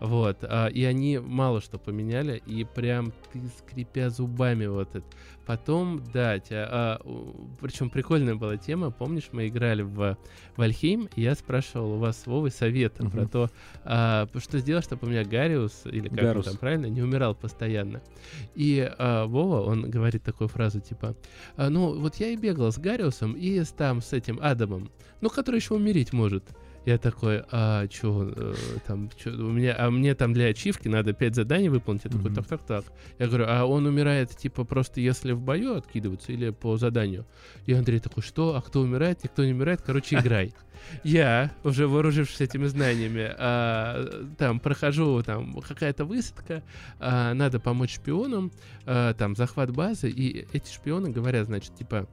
Вот. А, и они мало что поменяли, и прям ты скрипя зубами вот это. Потом, да, тебя, а, причем прикольная была тема, помнишь, мы играли в Вальхейм, и я спрашивал у вас с Вовой совета uh-huh. про то, а, что сделать, чтобы у меня Гариус, или как Гарус. он там правильно, не умирал постоянно. И а, Вова, он говорит такую фразу, типа, а, ну, вот я и бегал с Гариусом и с, там, с этим Адамом, ну, который еще умереть может. Я такой, а что, э, там, чё, у меня, а мне там для ачивки надо 5 заданий выполнить. Я такой, так, так, так. Я говорю, а он умирает, типа, просто если в бою откидываться или по заданию? И Андрей такой, что? А кто умирает? Никто не умирает, короче, играй. Я, уже вооружившись этими знаниями, а, там прохожу, там какая-то высадка, а, надо помочь шпионам, а, там захват базы, и эти шпионы говорят, значит, типа,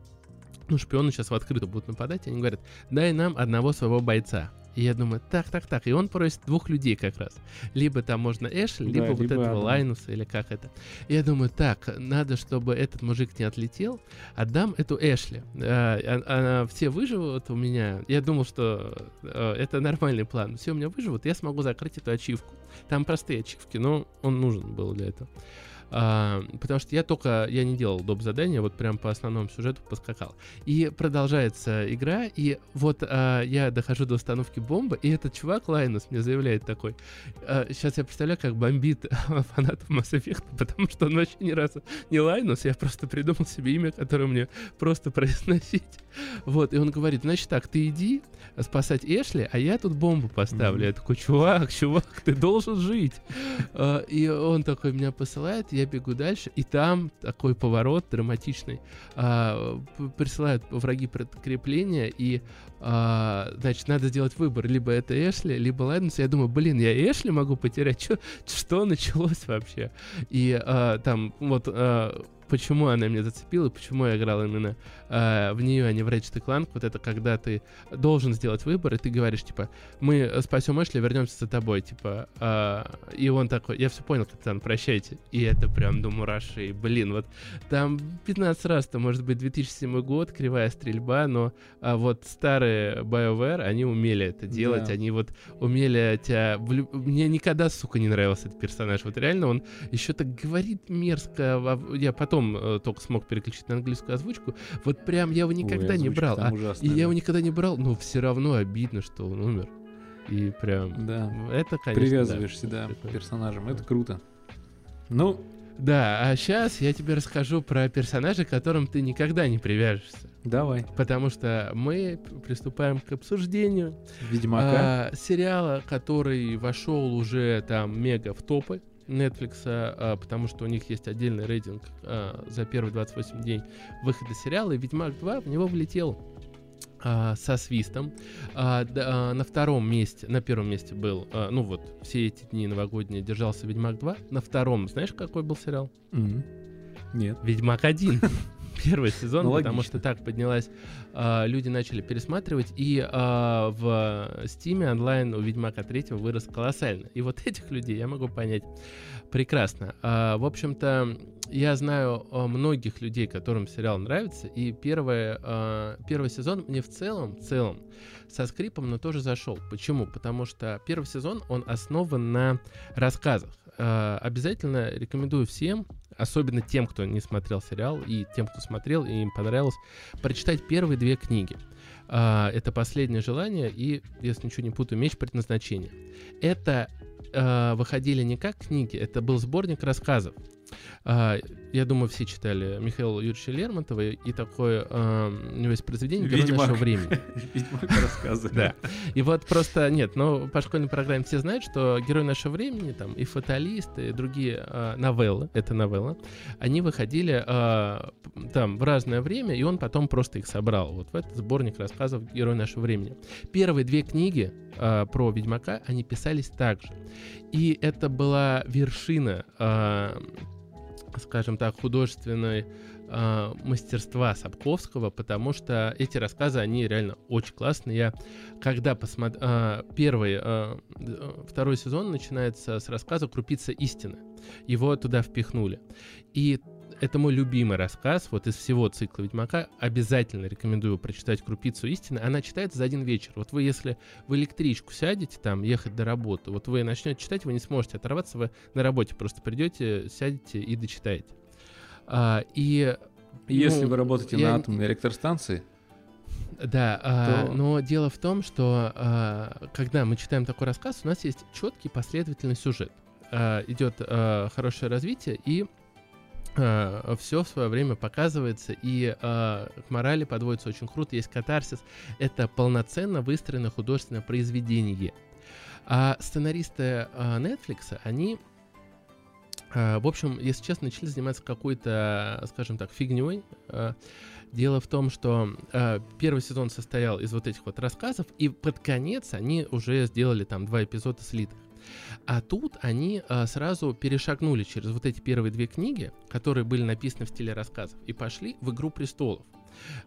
ну, шпионы сейчас в открытую будут нападать, и они говорят, дай нам одного своего бойца. И я думаю, так, так, так. И он просит двух людей как раз. Либо там можно Эшли, либо да, вот либо этого Адам. Лайнуса, или как это. И я думаю, так, надо, чтобы этот мужик не отлетел, отдам эту Эшли. А, а, а, все выживут у меня. Я думал, что а, это нормальный план. Все у меня выживут, я смогу закрыть эту ачивку. Там простые ачивки, но он нужен был для этого. А, потому что я только, я не делал доп. задания, вот прям по основному сюжету поскакал. И продолжается игра, и вот а, я дохожу до установки бомбы, и этот чувак, Лайнус, мне заявляет такой, а, сейчас я представляю, как бомбит фанатов Mass Effect, потому что он вообще ни разу не Лайнус, я просто придумал себе имя, которое мне просто произносить. Вот, и он говорит, значит так, ты иди спасать Эшли, а я тут бомбу поставлю. Mm-hmm. Я такой, чувак, чувак, ты должен жить. А, и он такой меня посылает, я бегу дальше, и там такой поворот драматичный. А, присылают враги подкрепления, и а, значит, надо сделать выбор. Либо это Эшли, либо Лайденс. Я думаю, блин, я Эшли могу потерять. Чё, что началось вообще? И там вот почему она меня зацепила, почему я играл именно э, в нее, а не в Ratchet Clank, вот это когда ты должен сделать выбор, и ты говоришь, типа, мы спасем Эшли, вернемся за тобой, типа, э, и он такой, я все понял, капитан, прощайте. И это прям до мурашей, блин, вот там 15 раз, то может быть 2007 год, кривая стрельба, но а вот старые BioWare, они умели это делать, да. они вот умели тебя... Мне никогда, сука, не нравился этот персонаж, вот реально он еще так говорит мерзко, я потом э, только смог переключить на английскую озвучку. Вот прям я его никогда Ой, не брал. А, и я его никогда не брал, но все равно обидно, что он умер. И прям... Да. Это, конечно, Привязываешься, да, да персонажем. Это круто. Ну, да, а сейчас я тебе расскажу про персонажа, к которым ты никогда не привяжешься. Давай. Потому что мы приступаем к обсуждению Ведьмака. А, сериала, который вошел уже там мега в топы. Netflix, а, потому что у них есть отдельный рейтинг а, за первые 28 дней выхода сериала, и Ведьмак 2 в него влетел а, со свистом. А, да, а, на втором месте, на первом месте был, а, ну вот, все эти дни новогодние держался Ведьмак 2. На втором, знаешь, какой был сериал? Mm-hmm. Нет. Ведьмак 1. первый сезон, ну, потому что так поднялась, э, люди начали пересматривать, и в Steam онлайн у Ведьмака 3 вырос колоссально. И вот этих людей я могу понять прекрасно. Э, в общем-то, я знаю многих людей, которым сериал нравится, и первый, э, первый сезон мне в целом, в целом, со скрипом, но тоже зашел. Почему? Потому что первый сезон, он основан на рассказах. Э, обязательно рекомендую всем, особенно тем, кто не смотрел сериал, и тем, кто смотрел, и им понравилось, прочитать первые две книги. Э, это «Последнее желание» и, если ничего не путаю, «Меч предназначения». Это э, выходили не как книги, это был сборник рассказов. А, я думаю, все читали Михаила Юрьевича Лермонтова и такое, а, у него есть произведение «Герой Ведьмак. нашего времени». Ведьмак рассказы. Да. И вот просто, нет, но по школьной программе все знают, что «Герой нашего времени», там, и «Фаталист», и другие а, новеллы, это новелла, они выходили там в разное время, и он потом просто их собрал. Вот в этот сборник рассказов «Герой нашего времени». Первые две книги про Ведьмака, они писались так же. И это была вершина скажем так, художественной э, мастерства Сапковского, потому что эти рассказы, они реально очень классные. Я когда посмотрел... Э, первый, э, второй сезон начинается с рассказа «Крупица истины». Его туда впихнули. И это мой любимый рассказ, вот из всего цикла Ведьмака. Обязательно рекомендую прочитать «Крупицу истины». Она читается за один вечер. Вот вы, если в электричку сядете там, ехать до работы, вот вы начнете читать, вы не сможете оторваться, вы на работе просто придете, сядете и дочитаете. А, и если ну, вы работаете я... на атомной электростанции, да, а, то... а, но дело в том, что а, когда мы читаем такой рассказ, у нас есть четкий последовательный сюжет. А, идет а, хорошее развитие, и а, все в свое время показывается, и а, к морали подводится очень круто, есть катарсис. Это полноценно выстроенное художественное произведение. А сценаристы а, Netflix, они а, в общем, если честно, начали заниматься какой-то, скажем так, фигней. А, дело в том, что э, первый сезон состоял из вот этих вот рассказов, и под конец они уже сделали там два эпизода слитых. А тут они э, сразу перешагнули через вот эти первые две книги, которые были написаны в стиле рассказов, и пошли в «Игру престолов».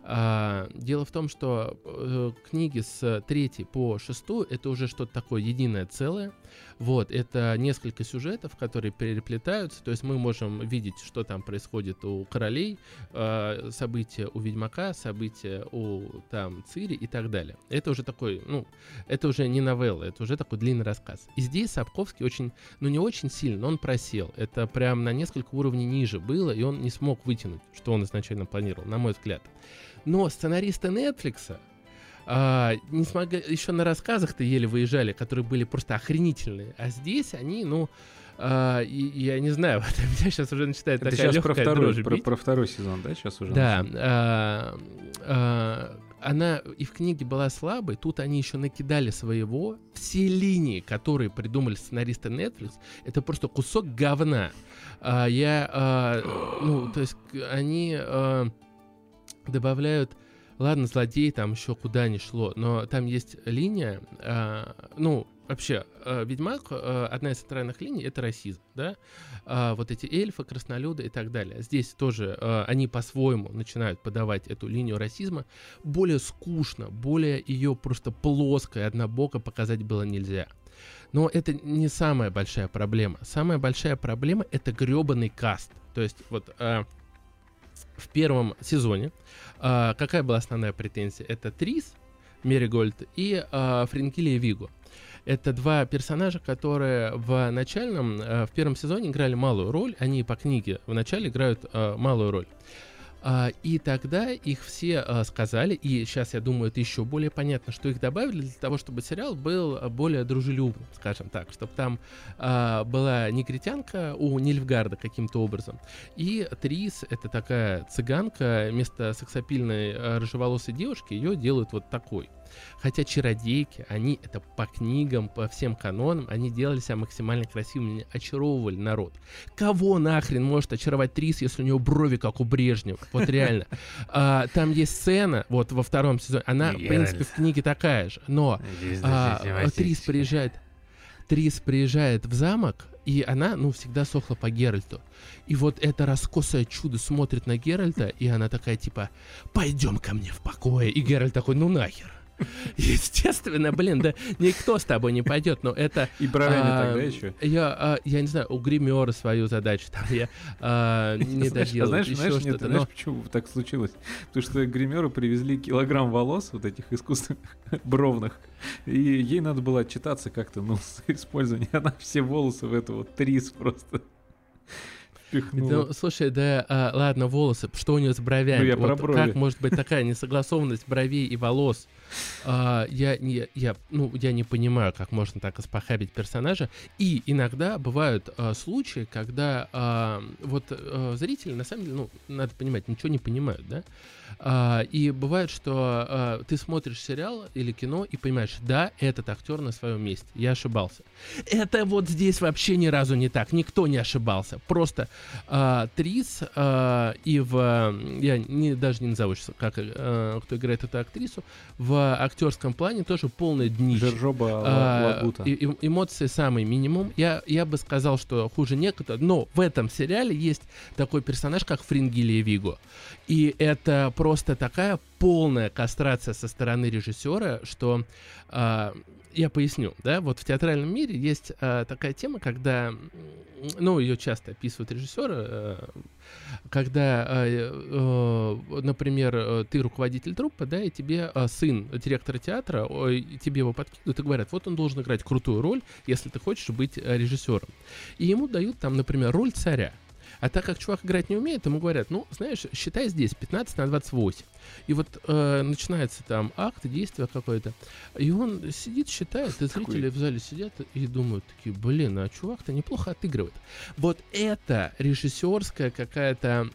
А, дело в том, что э, книги с третьей по шестую это уже что-то такое единое целое. Вот, это несколько сюжетов, которые переплетаются, то есть мы можем видеть, что там происходит у королей, э, события у ведьмака, события у там Цири и так далее. Это уже такой, ну, это уже не новелла, это уже такой длинный рассказ. И здесь Сапковский очень, ну не очень сильно, но он просел. Это прям на несколько уровней ниже было, и он не смог вытянуть, что он изначально планировал, на мой взгляд. Но сценаристы Netflix а, не смогли, еще на рассказах-то еле выезжали, которые были просто охренительные. А здесь они, ну, а, и, я не знаю, вот, меня сейчас уже начинает Это такая сейчас про второй, про, про второй сезон, да, сейчас уже? Да. А, а, она и в книге была слабой, тут они еще накидали своего. Все линии, которые придумали сценаристы Netflix, это просто кусок говна. А, я, а, ну, то есть они... А, добавляют Ладно, злодей там еще куда ни шло, но там есть линия, э, ну, вообще, э, Ведьмак, э, одна из центральных линий, это расизм, да, э, вот эти эльфы, краснолюды и так далее. Здесь тоже э, они по-своему начинают подавать эту линию расизма, более скучно, более ее просто плоско и однобоко показать было нельзя. Но это не самая большая проблема. Самая большая проблема это гребаный каст. То есть вот э, в первом сезоне а, какая была основная претензия? Это Трис, Меригольд и а, Френкилия Виго. Это два персонажа, которые в начальном, а, в первом сезоне играли малую роль. Они по книге в начале играют а, малую роль. А, и тогда их все а, сказали, и сейчас я думаю, это еще более понятно, что их добавили для того, чтобы сериал был более дружелюбным, скажем так, чтобы там а, была негритянка у Нильфгарда каким-то образом. И Трис, это такая цыганка, вместо сексапильной а, рыжеволосой девушки ее делают вот такой. Хотя чародейки, они это по книгам, по всем канонам, они делали себя максимально красивыми, очаровывали народ. Кого нахрен может очаровать Трис, если у него брови, как у Брежнева? Вот реально. А, там есть сцена, вот во втором сезоне, она, в принципе, в книге такая же, но а, Трис приезжает, Трис приезжает в замок, и она, ну, всегда сохла по Геральту. И вот это раскосое чудо смотрит на Геральта, и она такая, типа, пойдем ко мне в покое. И Геральт такой, ну нахер. Естественно, блин, да никто с тобой не пойдет, но это... И бровями а, тогда еще. Я, а, я не знаю, у гримера свою задачу там я а, не доделал. Знаешь, знаешь, нет, знаешь, почему так случилось? Потому что гримеру привезли килограмм волос, вот этих искусственных, бровных, и ей надо было отчитаться как-то, ну, с использованием. Она все волосы в это вот трис просто впихнула. Ну, слушай, да, а, ладно, волосы, что у нее с бровями? Ну, я вот про брови. Как может быть такая несогласованность бровей и волос? А, я, я, я, ну, я не понимаю, как можно так испохабить персонажа. И иногда бывают а, случаи, когда а, вот а, зрители, на самом деле, ну, надо понимать, ничего не понимают, да? А, и бывает, что а, ты смотришь сериал или кино и понимаешь, да, этот актер на своем месте, я ошибался. Это вот здесь вообще ни разу не так, никто не ошибался. Просто а, Трис а, и в... Я не, даже не назову, как, а, кто играет эту актрису, в актерском плане тоже полное днище. Жержоба а, и, и, эмоции самый минимум. Я, я бы сказал, что хуже некуда, но в этом сериале есть такой персонаж, как Фрингилия Виго. И это просто такая полная кастрация со стороны режиссера, что э, я поясню, да, вот в театральном мире есть э, такая тема, когда, ну, ее часто описывают режиссеры, э, когда, э, э, например, э, ты руководитель труппы, да, и тебе э, сын директора театра, э, тебе его подкидывают и говорят, вот он должен играть крутую роль, если ты хочешь быть э, режиссером. И ему дают там, например, роль царя. А так как чувак играть не умеет, ему говорят, ну, знаешь, считай здесь 15 на 28. И вот э, начинается там акт, действие какое-то. И он сидит, считает, и зрители в зале сидят и думают такие, блин, а чувак-то неплохо отыгрывает. Вот это режиссерская какая-то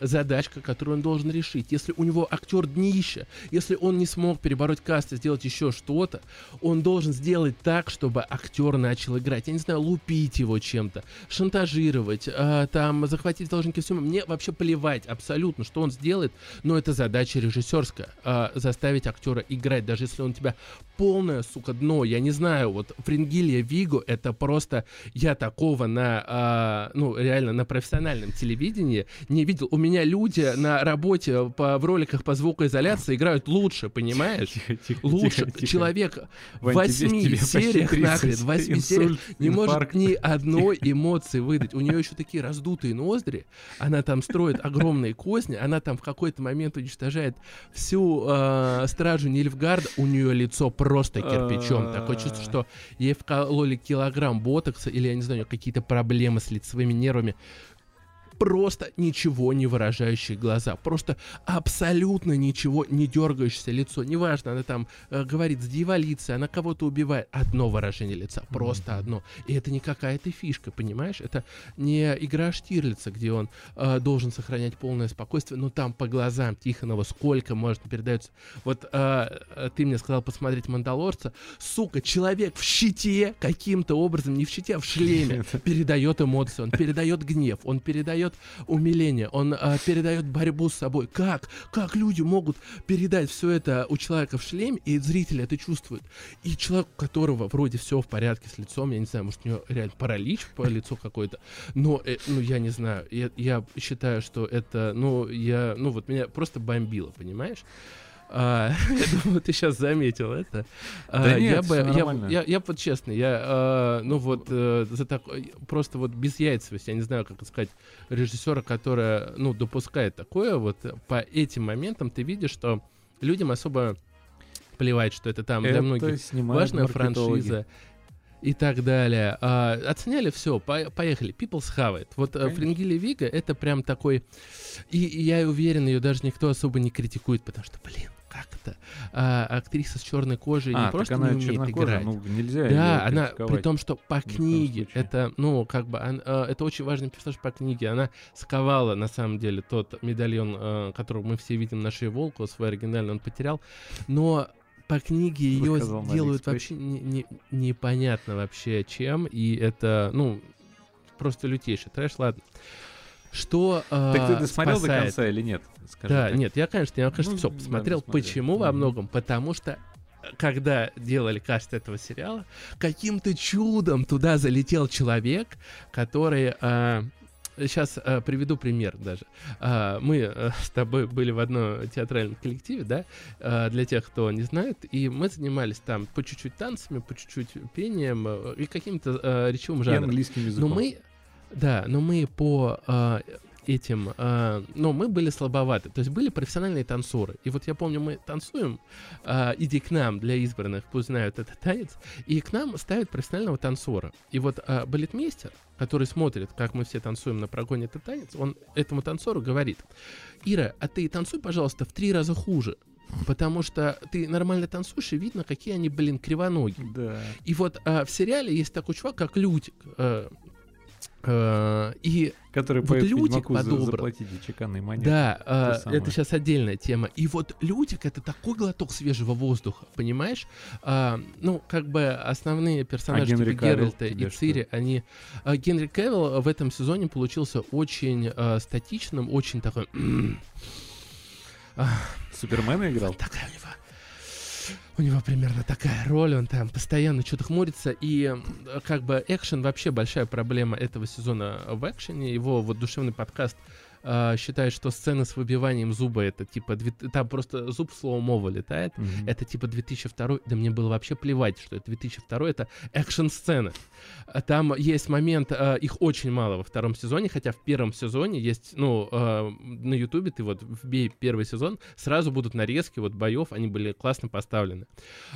задачка, которую он должен решить. Если у него актер днища, если он не смог перебороть каст и сделать еще что-то, он должен сделать так, чтобы актер начал играть. Я не знаю, лупить его чем-то, шантажировать, э, там, захватить должники всему. Мне вообще плевать абсолютно, что он сделает, но это задача режиссерская. Э, заставить актера играть, даже если он тебя полное, сука, дно. Я не знаю, вот Фрингилия Виго это просто я такого на, э, ну, реально на профессиональном телевидении не видел. У меня люди на работе по, в роликах по звукоизоляции играют лучше, понимаешь? Тихо, тихо, Лучше. тихо, тихо. Человек в восьми сериях 30. нахрен, в восьми сериях не может инфаркт. ни одной эмоции выдать. У нее еще такие раздутые ноздри. Она там строит огромные козни. Она там в какой-то момент уничтожает всю э, стражу Нильфгарда. У нее лицо просто кирпичом. Такое чувство, что ей вкололи килограмм ботокса или, я не знаю, какие-то проблемы с лицевыми нервами. Просто ничего не выражающие глаза. Просто абсолютно ничего не дергающееся лицо. Неважно, она там э, говорит с дьяволицей, она кого-то убивает. Одно выражение лица, просто одно. И это не какая-то фишка, понимаешь? Это не игра Штирлица, где он э, должен сохранять полное спокойствие, но там по глазам Тихонова сколько можно передается. Вот э, э, ты мне сказал посмотреть «Мандалорца». Сука, человек в щите каким-то образом, не в щите, а в шлеме, передает эмоции, он передает гнев, он передает умиление, он э, передает борьбу с собой. Как? Как люди могут передать все это у человека в шлеме, и зрители это чувствуют? И человек, у которого вроде все в порядке с лицом, я не знаю, может, у него реально паралич по лицу какой-то, но, э, ну, я не знаю, я, я считаю, что это, ну, я, ну, вот меня просто бомбило, понимаешь? А, я думаю, ты сейчас заметил это. А, Да нет, я вот честно, я, а, ну вот э, за такой, просто вот без яйцевость, я не знаю, как сказать, режиссера, которая, ну, допускает такое, вот э, по этим моментам ты видишь, что людям особо плевать, что это там для многих важная франшиза и так далее. А, оценяли все, поехали. People's have it. Вот э, Конечно. Фрингили Вига это прям такой... И, и я уверен, ее даже никто особо не критикует, потому что, блин, как это? А, актриса с черной кожей А, не просто она не умеет чернокожая, играть. ну нельзя Да, она, при том, что по книге, это, ну, как бы, ан- э, это очень важный персонаж по книге. Она сковала, на самом деле, тот медальон, э, который мы все видим на шее волка, свой оригинальный он потерял. Но по книге ее Заказал делают вообще не- не- непонятно вообще чем, и это, ну, просто лютейший трэш, ладно. Что э, Так ты досмотрел до конца или нет? Скажи Да, так. нет, я, конечно, я, конечно, Ну, все посмотрел. Почему во многом? Потому что э, когда делали каст этого сериала, каким-то чудом туда залетел человек, который... Сейчас приведу пример даже. А, мы э, с тобой были в одном театральном коллективе, да, а, для тех, кто не знает, и мы занимались там по чуть-чуть танцами, по чуть-чуть пением э, и каким-то э, речевым И жанром. английским Но языком. мы, да, но мы по а, этим, а, ну, мы были слабоваты. То есть были профессиональные танцоры. И вот я помню, мы танцуем, а, иди к нам для избранных, пусть знают этот танец, и к нам ставят профессионального танцора. И вот а, балетмейстер, который смотрит, как мы все танцуем на прогоне этот танец, он этому танцору говорит, Ира, а ты танцуй, пожалуйста, в три раза хуже. Потому что ты нормально танцуешь, и видно, какие они, блин, кривоногие. Да. И вот а, в сериале есть такой чувак, как Лютик. э, э, и Который Вот поет Лютик Ведьмаку за- подобран. заплатите чеканные монеты. да, э, это сейчас отдельная тема. И вот Лютик это такой глоток свежего воздуха, понимаешь? А, ну, как бы основные персонажи А типа Геральта и тебе что? Цири, они... а, Генри Кевилл в этом сезоне получился очень э, статичным, очень такой... Супермена играл? такая у него. У него примерно такая роль, он там постоянно что-то хмурится, и э, как бы экшен вообще большая проблема этого сезона в экшене. Его вот душевный подкаст э, считают, что сцена с выбиванием зуба это типа, там просто зуб слово вылетает, mm-hmm. это типа 2002, да мне было вообще плевать, что это 2002, это экшн-сцена. Там есть момент, э, их очень мало во втором сезоне, хотя в первом сезоне есть, ну, э, на ютубе ты вот вбей первый сезон, сразу будут нарезки вот боев, они были классно поставлены.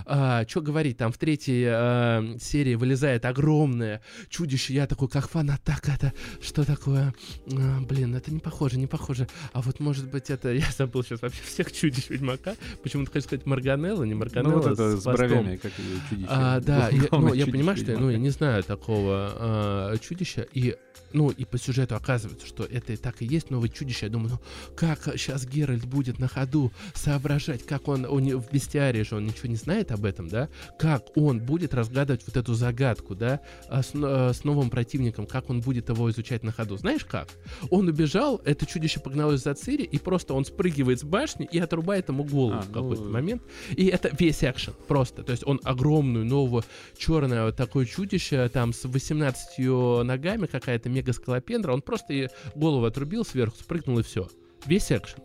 А, что говорить, там в третьей э, серии вылезает огромное чудище, я такой, как фанат, так это, что такое? А, блин, это не похоже, не похоже. А вот может быть это, я забыл сейчас вообще всех чудищ Ведьмака, почему-то хочу сказать Марганелла, не Марганелла, ну, вот это с, с бровями, как чудище. А, да, я, ну, я понимаю, что, ну, я не знаю такого а, чудища, и ну, и по сюжету оказывается, что это и так и есть новое чудище. Я думаю, ну, как сейчас Геральт будет на ходу соображать, как он, он в бестиарии же он ничего не знает об этом, да? Как он будет разгадывать вот эту загадку, да, а с, а, с новым противником, как он будет его изучать на ходу. Знаешь как? Он убежал, это чудище погналось за Цири, и просто он спрыгивает с башни и отрубает ему голову а, в какой-то ну... момент. И это весь экшен просто. То есть он огромную, новую, черное такое чудище, там с 18 ногами какая-то мега скалопендра, он просто голову отрубил сверху, спрыгнул и все. Весь экшен.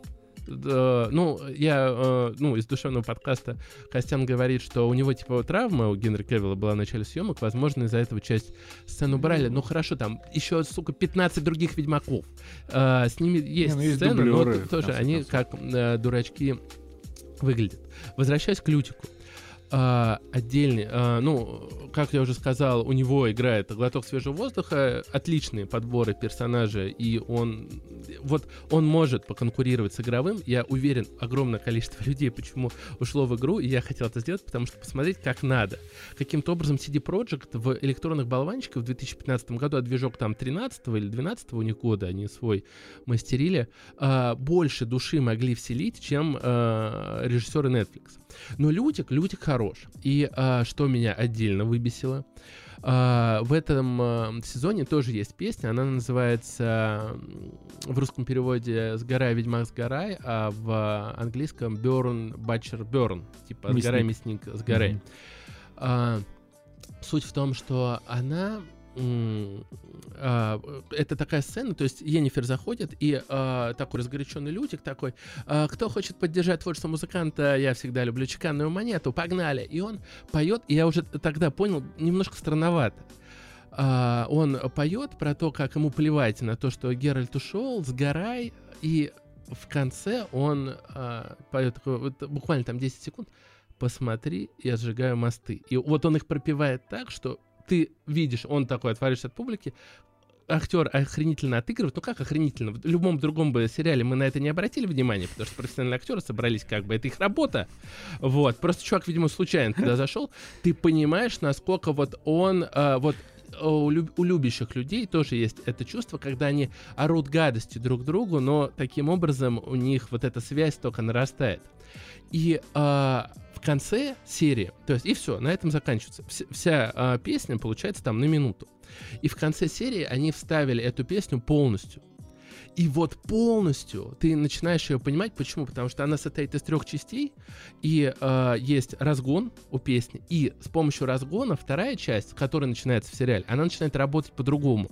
Ну, я, э, ну, из душевного подкаста Костян говорит, что у него, типа, травма у Генри Кевилла была в начале съемок, возможно, из-за этого часть сцены убрали. Ну, хорошо, там еще, сука, 15 других Ведьмаков. Э, с ними есть Не, ну, сцены, дублеры, но тоже они как э, дурачки выглядят. Возвращаясь к Лютику а, отдельный, а, ну, как я уже сказал, у него играет глоток свежего воздуха, отличные подборы персонажа, и он, вот, он может поконкурировать с игровым. Я уверен, огромное количество людей, почему ушло в игру, и я хотел это сделать, потому что посмотреть, как надо. Каким-то образом CD Projekt в электронных болванчиках в 2015 году, а движок там 13 или 12 у них года они свой мастерили, а, больше души могли вселить, чем а, режиссеры Netflix. Но Лютик, Лютик хорош. И а, что меня отдельно выбесило, а, в этом а, сезоне тоже есть песня, она называется в русском переводе «Сгорай, ведьмак, сгорай», а в английском «Burn, Butcher, Burn», типа «Сгорай, мясник, сгорай». Mm-hmm. А, суть в том, что она это такая сцена, то есть Енифер заходит, и а, такой разгоряченный Лютик такой, а, кто хочет поддержать творчество музыканта, я всегда люблю чеканную монету, погнали. И он поет, и я уже тогда понял, немножко странновато. А, он поет про то, как ему плевать на то, что Геральт ушел, сгорай, и в конце он а, поет такой, вот, буквально там 10 секунд, посмотри, я сжигаю мосты. И вот он их пропивает так, что ты видишь, он такой, отворишься от публики, актер охренительно отыгрывает. Ну как охренительно? В любом другом бы сериале мы на это не обратили внимания, потому что профессиональные актеры собрались как бы, это их работа. Вот. Просто чувак, видимо, случайно туда зашел. Ты понимаешь, насколько вот он, э, вот люб, у любящих людей тоже есть это чувство, когда они орут гадости друг другу, но таким образом у них вот эта связь только нарастает. И э, в конце серии, то есть и все, на этом заканчивается. Вся, вся а, песня получается там на минуту. И в конце серии они вставили эту песню полностью. И вот полностью ты начинаешь ее понимать, почему? Потому что она состоит из трех частей, и э, есть разгон у песни, и с помощью разгона вторая часть, которая начинается в сериале, она начинает работать по-другому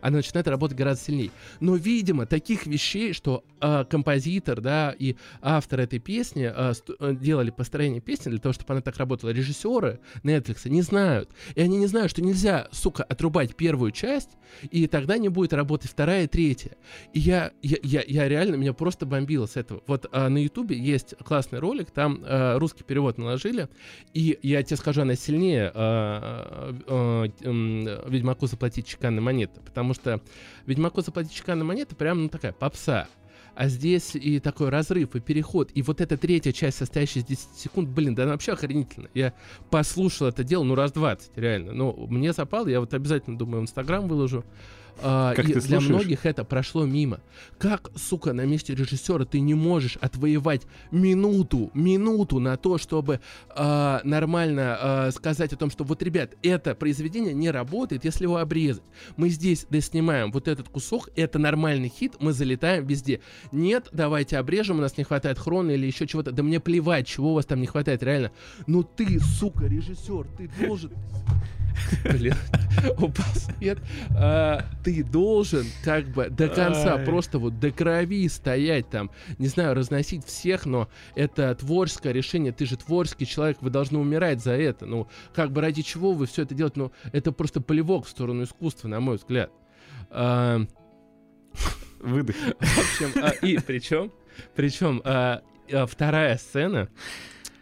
она начинает работать гораздо сильнее. Но, видимо, таких вещей, что э, композитор, да, и автор этой песни э, ст- делали построение песни для того, чтобы она так работала, режиссеры Netflix не знают. И они не знают, что нельзя, сука, отрубать первую часть, и тогда не будет работать вторая и третья. И я, я, я, я реально, меня просто бомбило с этого. Вот э, на Ютубе есть классный ролик, там э, русский перевод наложили, и я тебе скажу, она сильнее э, э, э, Ведьмаку заплатить чеканные монеты, потому потому что Ведьмаку заплатить чеканная монета прям ну, такая попса. А здесь и такой разрыв, и переход. И вот эта третья часть, состоящая из 10 секунд, блин, да она вообще охренительно. Я послушал это дело, ну, раз 20, реально. Ну, мне запало, я вот обязательно, думаю, в Инстаграм выложу. А, как и ты для многих это прошло мимо. Как, сука, на месте режиссера ты не можешь отвоевать минуту, минуту на то, чтобы а, нормально а, сказать о том, что вот, ребят, это произведение не работает, если его обрезать. Мы здесь доснимаем вот этот кусок, это нормальный хит, мы залетаем везде. Нет, давайте обрежем, у нас не хватает хрона или еще чего-то. Да мне плевать, чего у вас там не хватает, реально. Но ты, сука, режиссер, ты должен... Блин, упал свет. А, ты должен как бы до конца Ай. просто вот до крови стоять там, не знаю, разносить всех, но это творческое решение, ты же творческий человек, вы должны умирать за это. Ну, как бы ради чего вы все это делаете? Ну, это просто полевок в сторону искусства, на мой взгляд. А, Выдох. в общем, а, и причем, причем а, а, вторая сцена,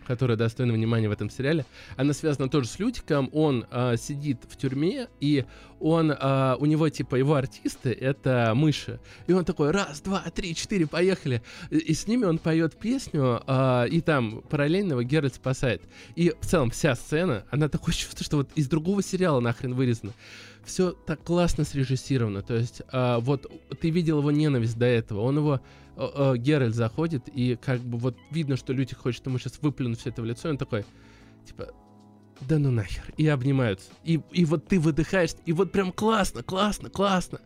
которая достойна внимания в этом сериале, она связана тоже с Лютиком. Он а, сидит в тюрьме, и он, а, у него типа его артисты это мыши, и он такой раз, два, три, четыре, поехали, и, и с ними он поет песню, а, и там параллельно его Геральт спасает. И в целом вся сцена, она такое чувство, что вот из другого сериала нахрен вырезана все так классно срежиссировано. То есть, а, вот ты видел его ненависть до этого. Он его. а, а, Геральт заходит, и как бы вот видно, что Лютик хочет ему сейчас выплюнуть все это в лицо. И он такой, типа, да ну нахер. И обнимаются. И, и вот ты выдыхаешь, и вот прям классно, классно, классно.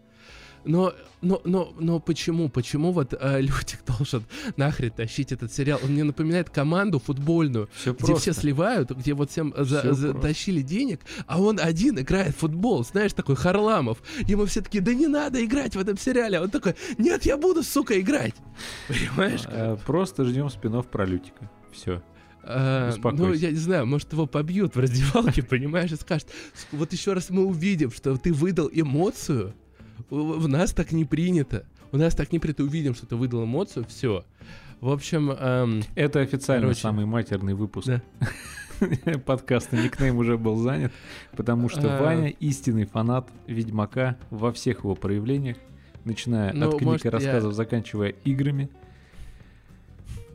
Но, но, но, но почему? Почему вот а, Лютик должен нахрен тащить этот сериал? Он мне напоминает команду футбольную, Все где просто. все сливают, где вот всем за- Всё за- тащили денег, а он один играет в футбол, знаешь, такой Харламов. Ему все таки да не надо играть в этом сериале. А он такой, нет, я буду, сука, играть. Понимаешь? как? А, Просто ждем спинов про Лютика. Все. А, ну, я не знаю, может, его побьют в раздевалке, понимаешь, и скажут, «Сука, вот еще раз мы увидим, что ты выдал эмоцию, в нас так не принято. У нас так не принято, увидим, что ты выдал эмоцию, все. В общем, эм, Это официально Короче. самый матерный выпуск Да. подкаста «Никнейм» уже был занят, потому что А. Ваня истинный фанат Ведьмака во всех его проявлениях, начиная Ну, от книг и я- рассказов, заканчивая играми,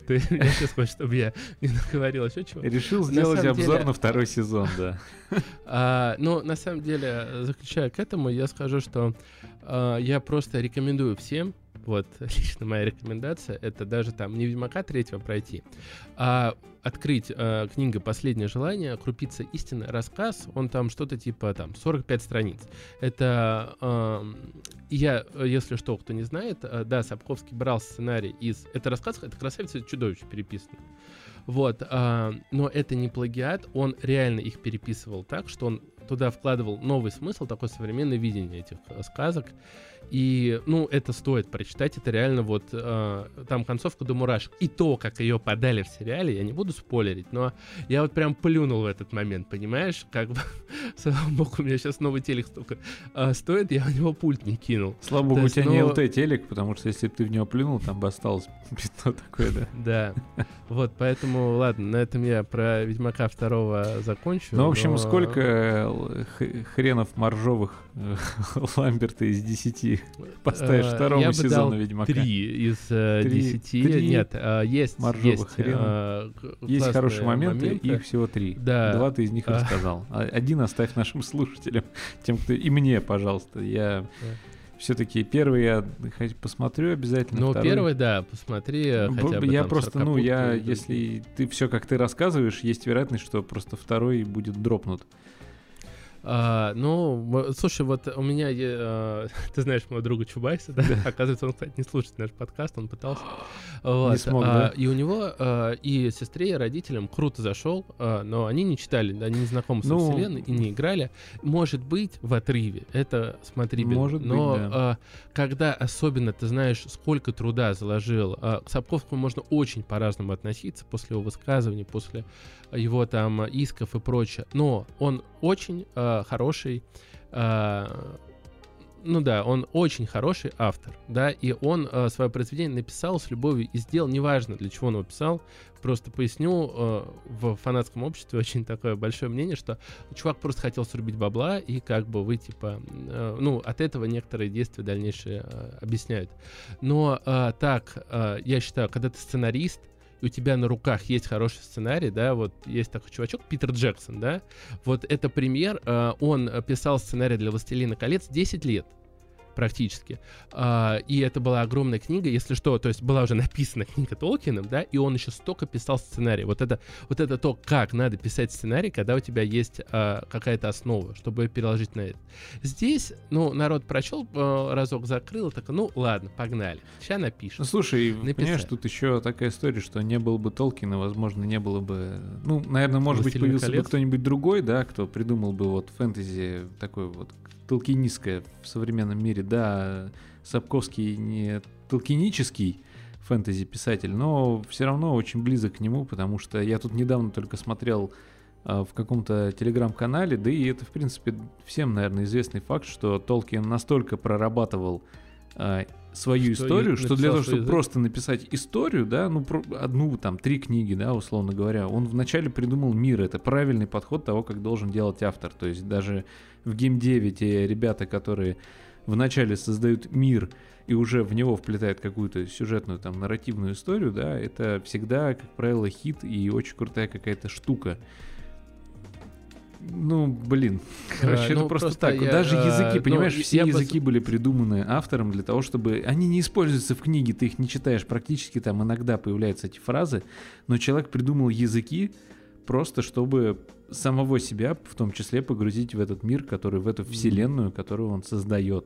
ты меня сейчас хочешь, чтобы я не наговорил еще чего? решил сделать обзор деле- на второй сезон, да. А, ну, на самом деле, заключая к этому, я скажу, что а, я просто рекомендую всем, вот лично моя рекомендация, это даже там не Ведьмака третьего пройти, а открыть а, книга «Последнее желание», «Крупица истины», рассказ, он там что-то типа там 45 страниц. Это, ам, я, э, если что, кто не знает, э, да, Сапковский брал сценарий из... Это рассказ, это «Красавица чудовище» переписано. Вот, а, но это не плагиат, он реально их переписывал так, что он туда вкладывал новый смысл, такое современное видение этих э, сказок. И, ну, это стоит прочитать, это реально вот э, там концовка до мурашек. И то, как ее подали в сериале, я не буду спойлерить, но я вот прям плюнул в этот момент, понимаешь? Как бы, слава богу, у меня сейчас новый телек столько а, стоит, я в него пульт не кинул. Слава богу, у тебя не ну- ЛТ телек, потому что если бы ты в него плюнул, там бы осталось пятно такое, да. Да. Вот, поэтому, ладно, на этом я про Ведьмака второго закончу. Ну, в общем, но- сколько э, хренов моржовых э, Ламберта из 10 поставишь Э, второму я бы сезону дал Ведьмака? Три из э, Три- десяти. три Нет, э, есть, моржовых есть, э, Есть хорошие моменты, моменты. их всего три. Да. Два ты из них А. рассказал. А Один оставь нашим слушателям, тем, кто... И мне, пожалуйста. Я все-таки первый я посмотрю обязательно. Ну, второй- первый, да, посмотри хотя бы я там просто, ну, я, если ты все как ты рассказываешь, есть вероятность, что просто второй будет дропнут. А, ну, слушай, вот у меня, э, ты знаешь моего друга Чубайса, да? Оказывается, он, кстати, не слушает наш подкаст, он пытался. Вот, смог, а, да? И у него, э, и сестре, и родителям круто зашел, э, но они не читали, они не знакомы со Ну, вселенной и не играли. Может быть, в отрыве, это смотрибельно. Может быть, но да. э, когда особенно ты знаешь, сколько труда заложил, э, к Сапковскому можно очень по-разному относиться после его высказываний, после его там исков и прочее. Но он очень э, хороший, э, ну да, он очень хороший автор, да, и он э, свое произведение написал с любовью и сделал, неважно для чего он его писал, просто поясню, э, в фанатском обществе очень такое большое мнение, что чувак просто хотел срубить бабла и как бы вы типа, э, ну, от этого некоторые действия дальнейшие э, объясняют. Но э, так, э, я считаю, когда ты сценарист, у тебя на руках есть хороший сценарий, да, вот есть такой чувачок Питер Джексон, да, вот это пример, э, он писал сценарий для «Властелина колец» 10 лет. Практически. А, и это была огромная книга, если что, то есть была уже написана книга Толкиным, да, и он еще столько писал сценарий. Вот это, вот это то, как надо писать сценарий, когда у тебя есть а, какая-то основа, чтобы переложить на это. Здесь, ну, народ прочел, а, разок закрыл, так, ну, ладно, погнали. Сейчас напишем. Ну, слушай, Написать. понимаешь, тут еще такая история, что не было бы Толкина, возможно, не было бы... Ну, наверное, может быть, появился колец. бы кто-нибудь другой, да, кто придумал бы вот фэнтези такой вот толкинистское в современном мире. Да, Сапковский не толкинический фэнтези-писатель, но все равно очень близок к нему, потому что я тут недавно только смотрел а, в каком-то телеграм-канале, да и это, в принципе, всем, наверное, известный факт, что Толкин настолько прорабатывал а, свою что историю, что для того, чтобы язык. просто написать историю, да, ну, про, одну, там, три книги, да, условно говоря, он вначале придумал мир, это правильный подход того, как должен делать автор, то есть даже в гейм-деве те ребята, которые вначале создают мир и уже в него вплетают какую-то сюжетную, там, нарративную историю, да, это всегда, как правило, хит и очень крутая какая-то штука. Ну, блин. Короче, а, это ну, просто, просто так. Я, Даже языки, а, понимаешь, ну, все языки бы... были придуманы автором для того, чтобы... Они не используются в книге, ты их не читаешь. Практически там иногда появляются эти фразы, но человек придумал языки просто, чтобы самого себя в том числе погрузить в этот мир, который, в эту вселенную, которую он создает.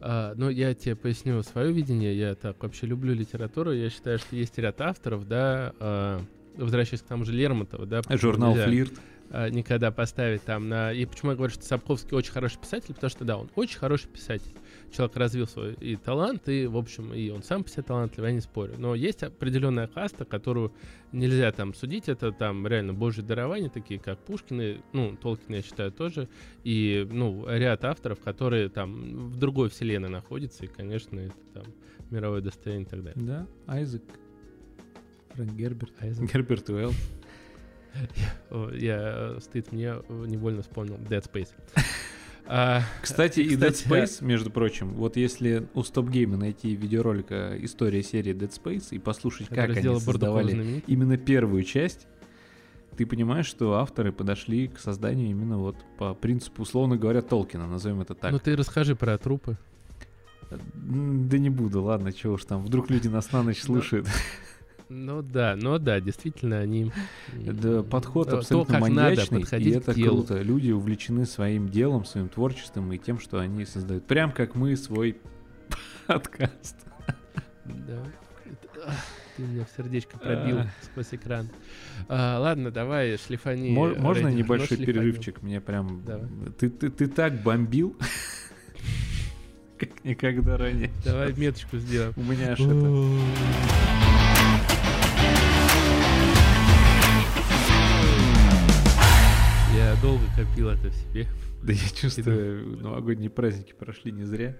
А, ну, я тебе поясню свое видение. Я так вообще люблю литературу. Я считаю, что есть ряд авторов, да, а, возвращаясь к тому же Лермонтову, да. Журнал нельзя, «Флирт». А, никогда поставить там на... И почему я говорю, что Сапковский очень хороший писатель, потому что, да, он очень хороший писатель. Человек развил свой и талант, и, в общем, и он сам по себе талантливый, я не спорю. Но есть определенная каста, которую нельзя там судить. Это там реально божьи дарования, такие как Пушкин, ну, Толкин, я считаю, тоже. И, ну, ряд авторов, которые там в другой вселенной находятся, и, конечно, это там мировое достояние и так далее. Да, Айзек. Фрэнк Герберт. Айзек. Герберт Уэлл. Я, э, стыд мне, э, невольно вспомнил Dead Space. А, кстати, и Dead Space, между прочим, вот если у Stop Game найти видеоролика история серии Dead Space и послушать, как они создавали именно первую часть, ты понимаешь, что авторы подошли к созданию именно вот по принципу, условно говоря, Толкина, назовем это так. Ну ты расскажи про трупы. Да не буду, ладно, чего уж там, вдруг люди нас на ночь слушают. Ну да, ну да, действительно они... Да, подход то, абсолютно то, маньячный, надо и это круто. Люди увлечены своим делом, своим творчеством и тем, что они создают. Прям как мы свой подкаст. Да. Ты меня в сердечко пробил а. сквозь экран. А, ладно, давай, шлифани. Можно небольшой перерывчик? Мне прям... Ты, ты, ты так бомбил, как никогда ранее. Давай меточку сделаем. У меня аж это... долго копил это в себе. Да я чувствую, новогодние праздники прошли не зря.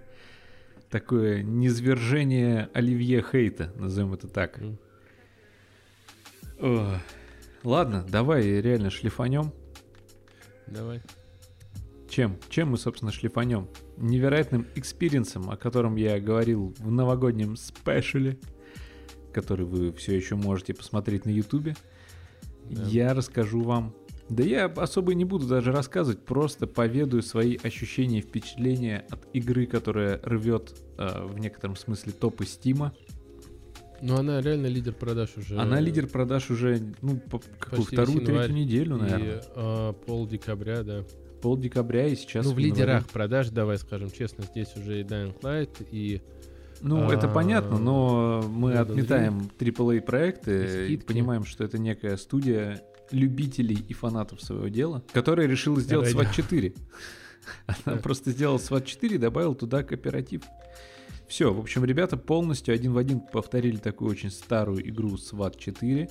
Такое низвержение Оливье Хейта, назовем это так. Mm. О, ладно, давай реально шлифанем. Давай. Чем? Чем мы, собственно, шлифанем? Невероятным experience ом, о котором я говорил в новогоднем special е, который вы все еще можете посмотреть на ютубе. Да. Я расскажу вам да я особо не буду даже рассказывать, просто поведаю свои ощущения и впечатления от игры, которая рвет э, в некотором смысле топы Стима. Ну, она реально лидер продаж уже. Она лидер продаж уже, ну, по, какую, вторую, третью неделю, наверное. И э, пол декабря, да. Пол декабря и сейчас... Ну, в, лидерах продаж, давай скажем честно, здесь уже и Dying Light, и... Ну, а, это понятно, но мы отметаем AAA проекты и понимаем, что это некая студия любителей и фанатов своего дела, которая решила сделать SWAT 4. Она просто сделала SWAT 4 и добавила туда кооператив. Все, в общем, ребята полностью один в один повторили такую очень старую игру SWAT 4.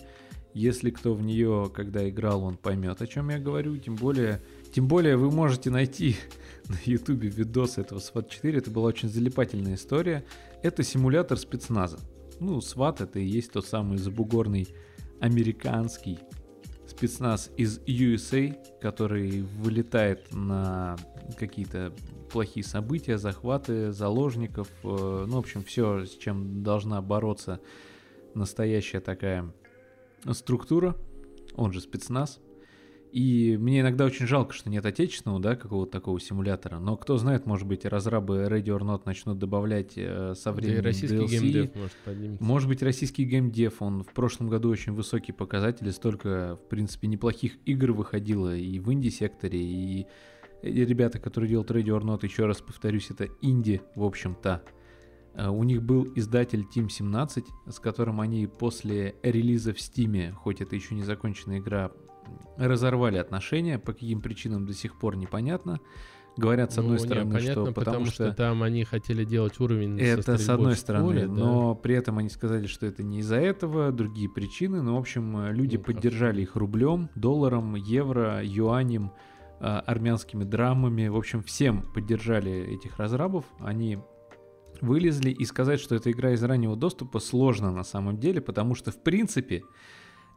Если кто в нее, когда играл, он поймет, о чем я говорю. Тем более, тем более вы можете найти на ютубе видос этого SWAT 4. Это была очень залипательная история. Это симулятор спецназа. Ну, SWAT это и есть тот самый забугорный американский спецназ из USA, который вылетает на какие-то плохие события, захваты заложников, э, ну, в общем, все, с чем должна бороться настоящая такая структура, он же спецназ. И мне иногда очень жалко, что нет отечественного, да, какого-то такого симулятора. Но кто знает, может быть, разрабы Ready or Not начнут добавлять э, со временем да и российский DLC. геймдев может поднимется. Может быть, российский геймдев, он в прошлом году очень высокие показатели, столько, в принципе, неплохих игр выходило и в инди-секторе, и ребята, которые делают Radio or Not, еще раз повторюсь, это инди, в общем-то. Э, у них был издатель Team 17, с которым они после релиза в Steam, хоть это еще не законченная игра, разорвали отношения, по каким причинам до сих пор непонятно. Говорят, с одной Ну, стороны, понятно, что потому потому что... там они хотели делать уровень это с одной стороны, поле, да. но при этом они сказали, что это не из-за этого, другие причины. Ну, в общем, э, люди Ну, как? поддержали их рублем, долларом, евро, юанем, э, армянскими драмами. В общем, всем поддержали этих разрабов. Они вылезли и сказать, что это игра из раннего доступа сложно на самом деле, потому что, в принципе,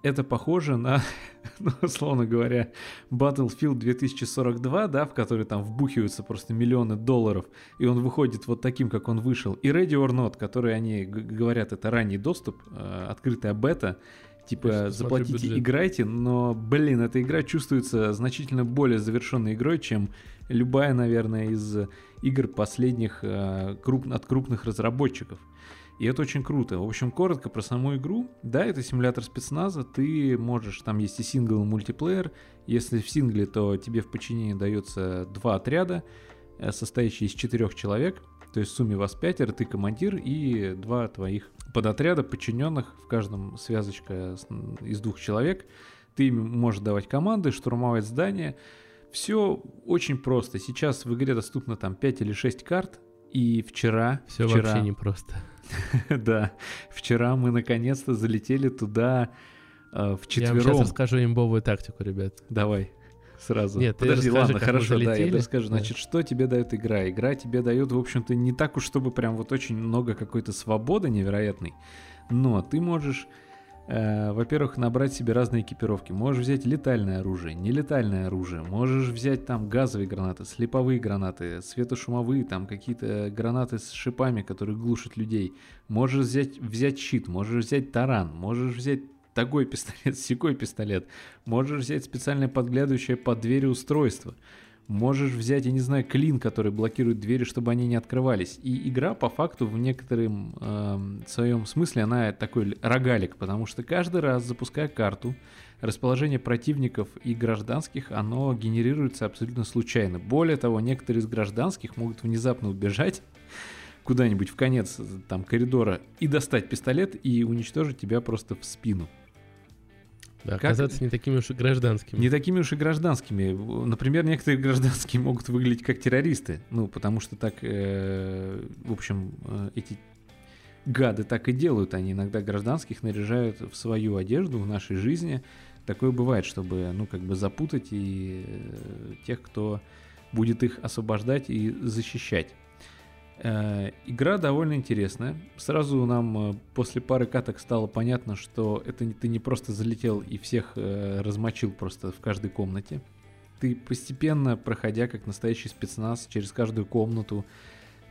это похоже на, ну, условно говоря, Battlefield 2042, да, в который там вбухиваются просто миллионы долларов, и он выходит вот таким, как он вышел. И Ready or Not, который они говорят, это ранний доступ, э, открытая бета, типа смотрю заплатите, бюджет. играйте, но, блин, эта игра чувствуется значительно более завершенной игрой, чем любая, наверное, из игр последних э, круп- от крупных разработчиков. И это очень круто. В общем, коротко про саму игру. Да, это симулятор спецназа. Ты можешь, там есть и сингл, и мультиплеер. Если в сингле, то тебе в подчинение дается два отряда, э, состоящие из четырех человек. То есть в сумме вас пятеро, ты командир и два твоих подотряда подчиненных, в каждом связочка из двух человек. Ты им можешь давать команды, штурмовать здания. Все очень просто. Сейчас в игре доступно там 5 или 6 карт. И вчера... Все вчера, вообще непросто. да, вчера мы наконец-то залетели туда э, в Я вам сейчас четвером. расскажу имбовую тактику, ребят. Давай, сразу. Нет, Подожди, расскажи, ладно, хорошо, да, я расскажу. Да. Значит, что тебе дает игра? Игра тебе дает, в общем-то, не так уж, чтобы прям вот очень много какой-то свободы невероятной, но ты можешь, во-первых, набрать себе разные экипировки. Можешь взять летальное оружие, нелетальное оружие, можешь взять там газовые гранаты, слеповые гранаты, светошумовые, там какие-то гранаты с шипами, которые глушат людей. Можешь взять, взять щит, можешь взять таран, можешь взять такой пистолет, секой пистолет. Можешь взять специальное подглядывающее под двери устройство. Можешь взять, я не знаю, клин, который блокирует двери, чтобы они не открывались. И игра, по факту, в некотором эм, своем смысле, она такой рогалик, потому что каждый раз, запуская карту, расположение противников и гражданских, оно генерируется абсолютно случайно. Более того, некоторые из гражданских могут внезапно убежать куда-нибудь в конец э, там коридора и достать пистолет и уничтожить тебя просто в спину. Да, Как- оказаться не такими уж и гражданскими. Не такими уж и гражданскими. Например, некоторые гражданские могут выглядеть как террористы. Ну, потому что так, э, в общем, э, эти гады так и делают. Они иногда гражданских наряжают в свою одежду в нашей жизни. Такое бывает, чтобы, ну, как бы запутать и э, тех, кто будет их освобождать и защищать. Э, Игра довольно интересная. Сразу нам э, после пары каток стало понятно, что это ты не просто залетел и всех э, размочил просто в каждой комнате. Ты постепенно, проходя как настоящий спецназ через каждую комнату,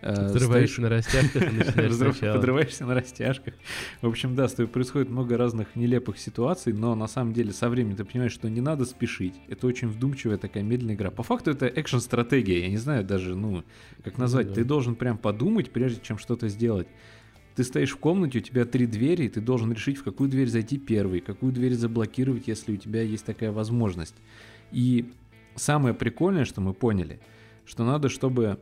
э, Взрываешься на растяжках подрываешься на растяжках. В общем, да, с тобой происходит много разных нелепых ситуаций, но на самом деле со временем ты понимаешь, что не надо спешить. Это очень вдумчивая такая медленная игра. По факту это экшн-стратегия. Я не знаю даже, ну, как назвать. да. Ты должен прям подумать, прежде чем что-то сделать. Ты стоишь в комнате, у тебя три двери, и ты должен решить, в какую дверь зайти первый, какую дверь заблокировать, если у тебя есть такая возможность. И самое прикольное, что мы поняли, что надо, чтобы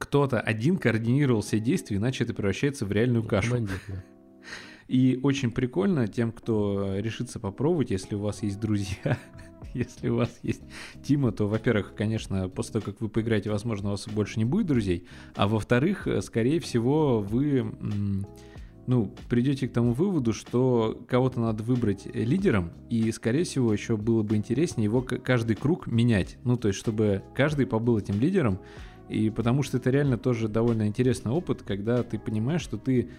кто-то один координировал все действия, иначе это превращается в реальную кашу. Командир, да. И очень прикольно тем, кто решится попробовать, если у вас есть друзья, если у вас есть Тима, то, во-первых, конечно, после того, как вы поиграете, возможно, у вас больше не будет друзей, а во-вторых, э, скорее всего, вы ну, придете к тому выводу, что кого-то надо выбрать э, лидером, и, скорее всего, еще было бы интереснее его каждый круг менять. Ну, то есть, чтобы каждый побыл этим лидером, и потому что это реально тоже довольно интересный опыт, когда ты понимаешь, что ты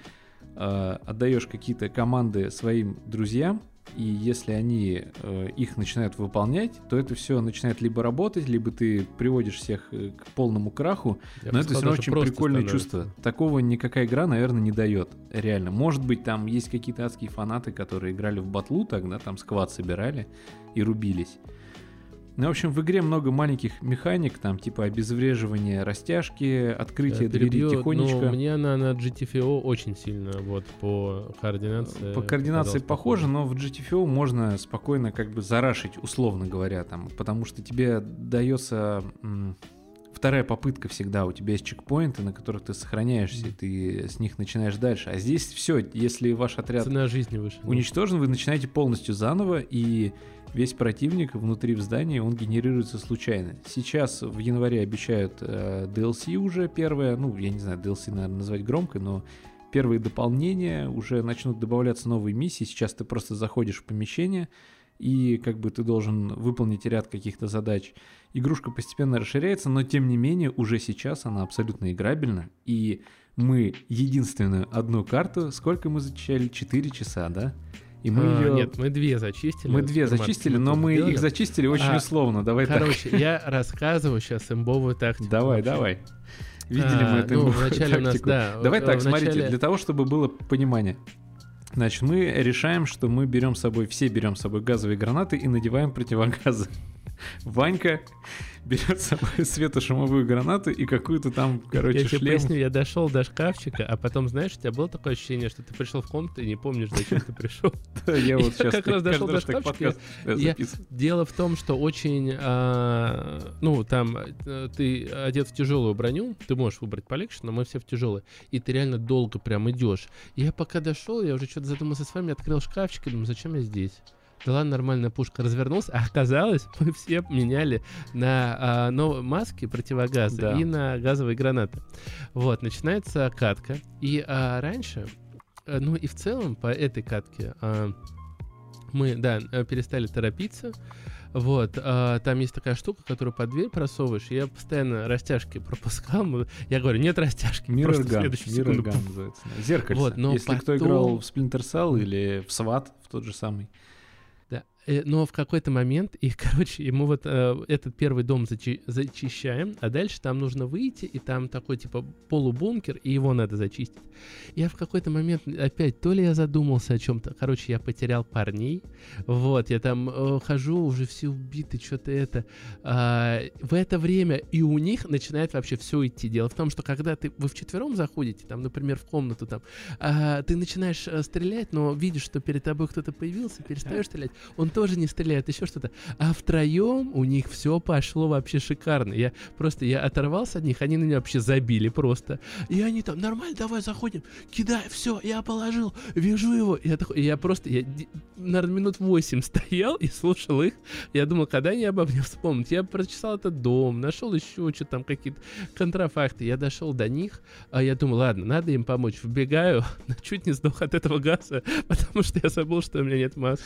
э, отдаешь какие-то команды своим друзьям, и если они э, их начинают выполнять, то это все начинает либо работать, либо ты приводишь всех э, к полному краху. Я но это сказал, все равно очень прикольное становится. чувство. Такого никакая игра, наверное, не дает. Реально. Может быть, там есть какие-то адские фанаты, которые играли в батлу тогда, там сквад собирали и рубились. Ну, в общем, в игре много маленьких механик, там типа обезвреживание растяжки, открытие Да, двери перебью, тихонечко. но мне она на GTFO очень сильно вот по координации. По координации похоже, но в GTFO можно спокойно как бы зарашить, условно говоря, там, потому что тебе дается вторая попытка всегда, у тебя есть чекпоинты, на которых ты сохраняешься, и ты с них начинаешь дальше. А здесь все, если ваш отряд Цена жизни выше. уничтожен, вы начинаете полностью заново, и весь противник внутри в здании, он генерируется случайно. Сейчас в январе обещают э, DLC уже первое, ну, я не знаю, DLC, наверное, назвать громко, но первые дополнения, уже начнут добавляться новые миссии. Сейчас ты просто заходишь в помещение, и как бы ты должен выполнить ряд каких-то задач. Игрушка постепенно расширяется, но тем не менее уже сейчас она абсолютно играбельна. И мы единственную одну карту, сколько мы зачищали? 4 часа, да? И мы А, ее... Нет, мы две зачистили. Мы две зачистили, но мы сделали. их зачистили очень А, условно. Давай так. Короче, я рассказываю сейчас имбовую тактику. Давай, вообще. давай. Видели А, мы эту ну, имбовую вначале у нас, тактику. да, Давай в- так, в смотрите, начале- для того, чтобы было понимание. Значит, мы решаем, что мы берем с собой, все берем с собой газовые гранаты и надеваем противогазы. Ванька берет с собой светошумовую гранату и какую-то там, короче, я тебе шлем. поясню, я дошел до шкафчика, а потом, знаешь, у тебя было такое ощущение, что ты пришел в комнату и не помнишь, зачем ты пришел. Я вот сейчас как раз дошел до шкафчика, э. Дело в том, что очень, а, ну, там, э, ты одет в тяжелую броню, ты можешь выбрать полегче, но мы все в тяжелые, и ты реально долго прям идешь. Я пока дошел, я уже что-то задумался с вами, открыл шкафчик и думаю, зачем я здесь? Да ладно, нормальная пушка. Развернулся, а оказалось, мы все меняли на а, новые маски противогаза Да. и на газовые гранаты. Вот, начинается катка. И а, раньше, э, ну и в целом по этой катке а, мы, да, э, перестали торопиться. Вот, а, там есть такая штука, которую под дверь просовываешь, я постоянно растяжки пропускал. Я говорю, нет растяжки, Mirror Gun, Mirror называется. Зеркальце. Вот, но Если кто потом- играл в Splinter Cell или в SWAT, в тот же самый. Да. Э, Но в какой-то момент, и, короче, мы вот э, этот первый дом зачи- зачищаем, а дальше там нужно выйти, и там такой, типа, полубункер, и его надо зачистить. Я в какой-то момент опять, то ли я задумался о чем-то, короче, я потерял парней, вот, я там э, хожу, уже все убиты, что-то это. А, в это время и у них начинает вообще все идти. Дело в том, что когда ты, вы вчетвером заходите, там, например, в комнату, там, а, ты начинаешь э, стрелять, но видишь, что перед тобой кто-то появился, перестаешь стрелять, он тоже не стреляет, еще что-то. А втроем у них все пошло вообще шикарно. Я просто, я оторвался от них, они на меня вообще забили просто. И они там, нормально, давай заходим, кидай, все, я положил, вижу его. Я такой, я просто, я, наверное, минут 8 стоял и слушал их. Я думал, когда они обо мне вспомнят. Я прочесал этот дом, нашел еще что-то там, какие-то контрафакты. Я дошел до них, а я думаю, ладно, надо им помочь. Вбегаю, чуть не сдох от этого газа, потому что я забыл, что у меня нет маски.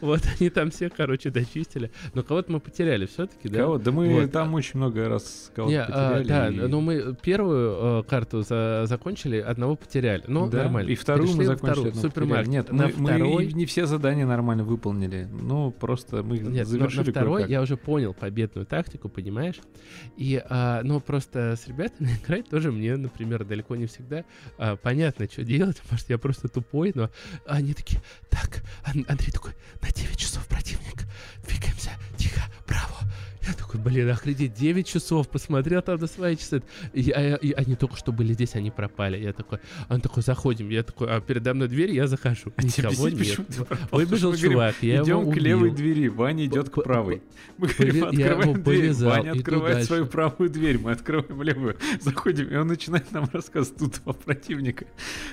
Вот, они там все, короче, дочистили. Но кого-то мы потеряли все-таки, да? Кого? Да мы Вот. там очень много раз кого-то Не, а, потеряли. да, и- но мы первую э, карту за- закончили, одного потеряли. Ну, Да, нормально. И вторую мы Пришли во закончили. вторую, супермаркет. Нет, на мы, мы второй... и не все задания нормально выполнили. Ну, просто мы Нет, завершили на второй я уже понял победную тактику, понимаешь? И, а, ну, просто с ребятами играть тоже мне, например, далеко не всегда а, понятно, что делать, потому что я просто тупой, но они такие, так, Ан- Андрей такой, на 9 часов противник, двигаемся, тихо, право. Я такой, блин, охренеть, 9 часов, посмотрел там на свои часы. И, а- и они только что были здесь, они пропали. Я такой, он такой, заходим. Я такой, а передо мной дверь, я захожу. А Никого нет. Выбежал Мы говорим, чувак, я Идем его к левой двери, Ваня идет к правой. Мы говорим, открываем дверь, повязал, Ваня открывает свою правую дверь, мы открываем левую, заходим, и он начинает нам рассказывать тут два противника.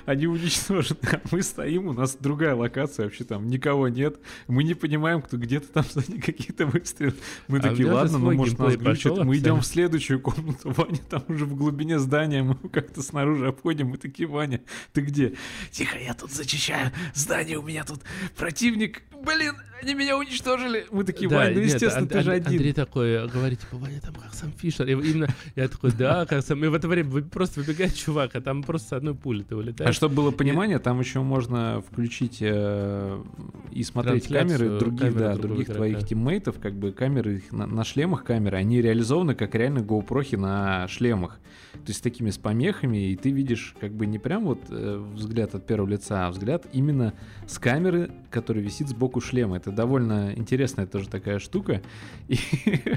Они уничтожены, а мы стоим, у нас другая локация, вообще там никого нет, мы не понимаем, кто где-то там сзади какие-то выстрелы. Мы А такие, же ладно, ну Ваня может нас пошел Мы идем в следующую комнату. Ваня там уже в глубине здания. Мы как-то снаружи обходим. Мы такие, Ваня, ты где? Тихо, я тут зачищаю здание. У меня тут противник. Блин, они меня уничтожили. Мы такие, Да, Вань, ну нет, естественно, Ан- ты же один. Андрей такой говорит, типа, Ваня, там как сам Фишер. И именно я такой, да, как сам. И в это время просто выбегает чувак, а там просто с одной пули ты улетаешь. А чтобы было понимание, там еще можно включить э, и смотреть камеры других, да, других игрока. твоих тиммейтов, как бы камеры их на, на шлемах камеры, они реализованы как реально GoPro на шлемах. То есть с такими с помехами, и ты видишь как бы не прям вот э, взгляд от первого лица, а взгляд именно с камеры, которая висит сбоку шлема. Это довольно интересная тоже такая штука. И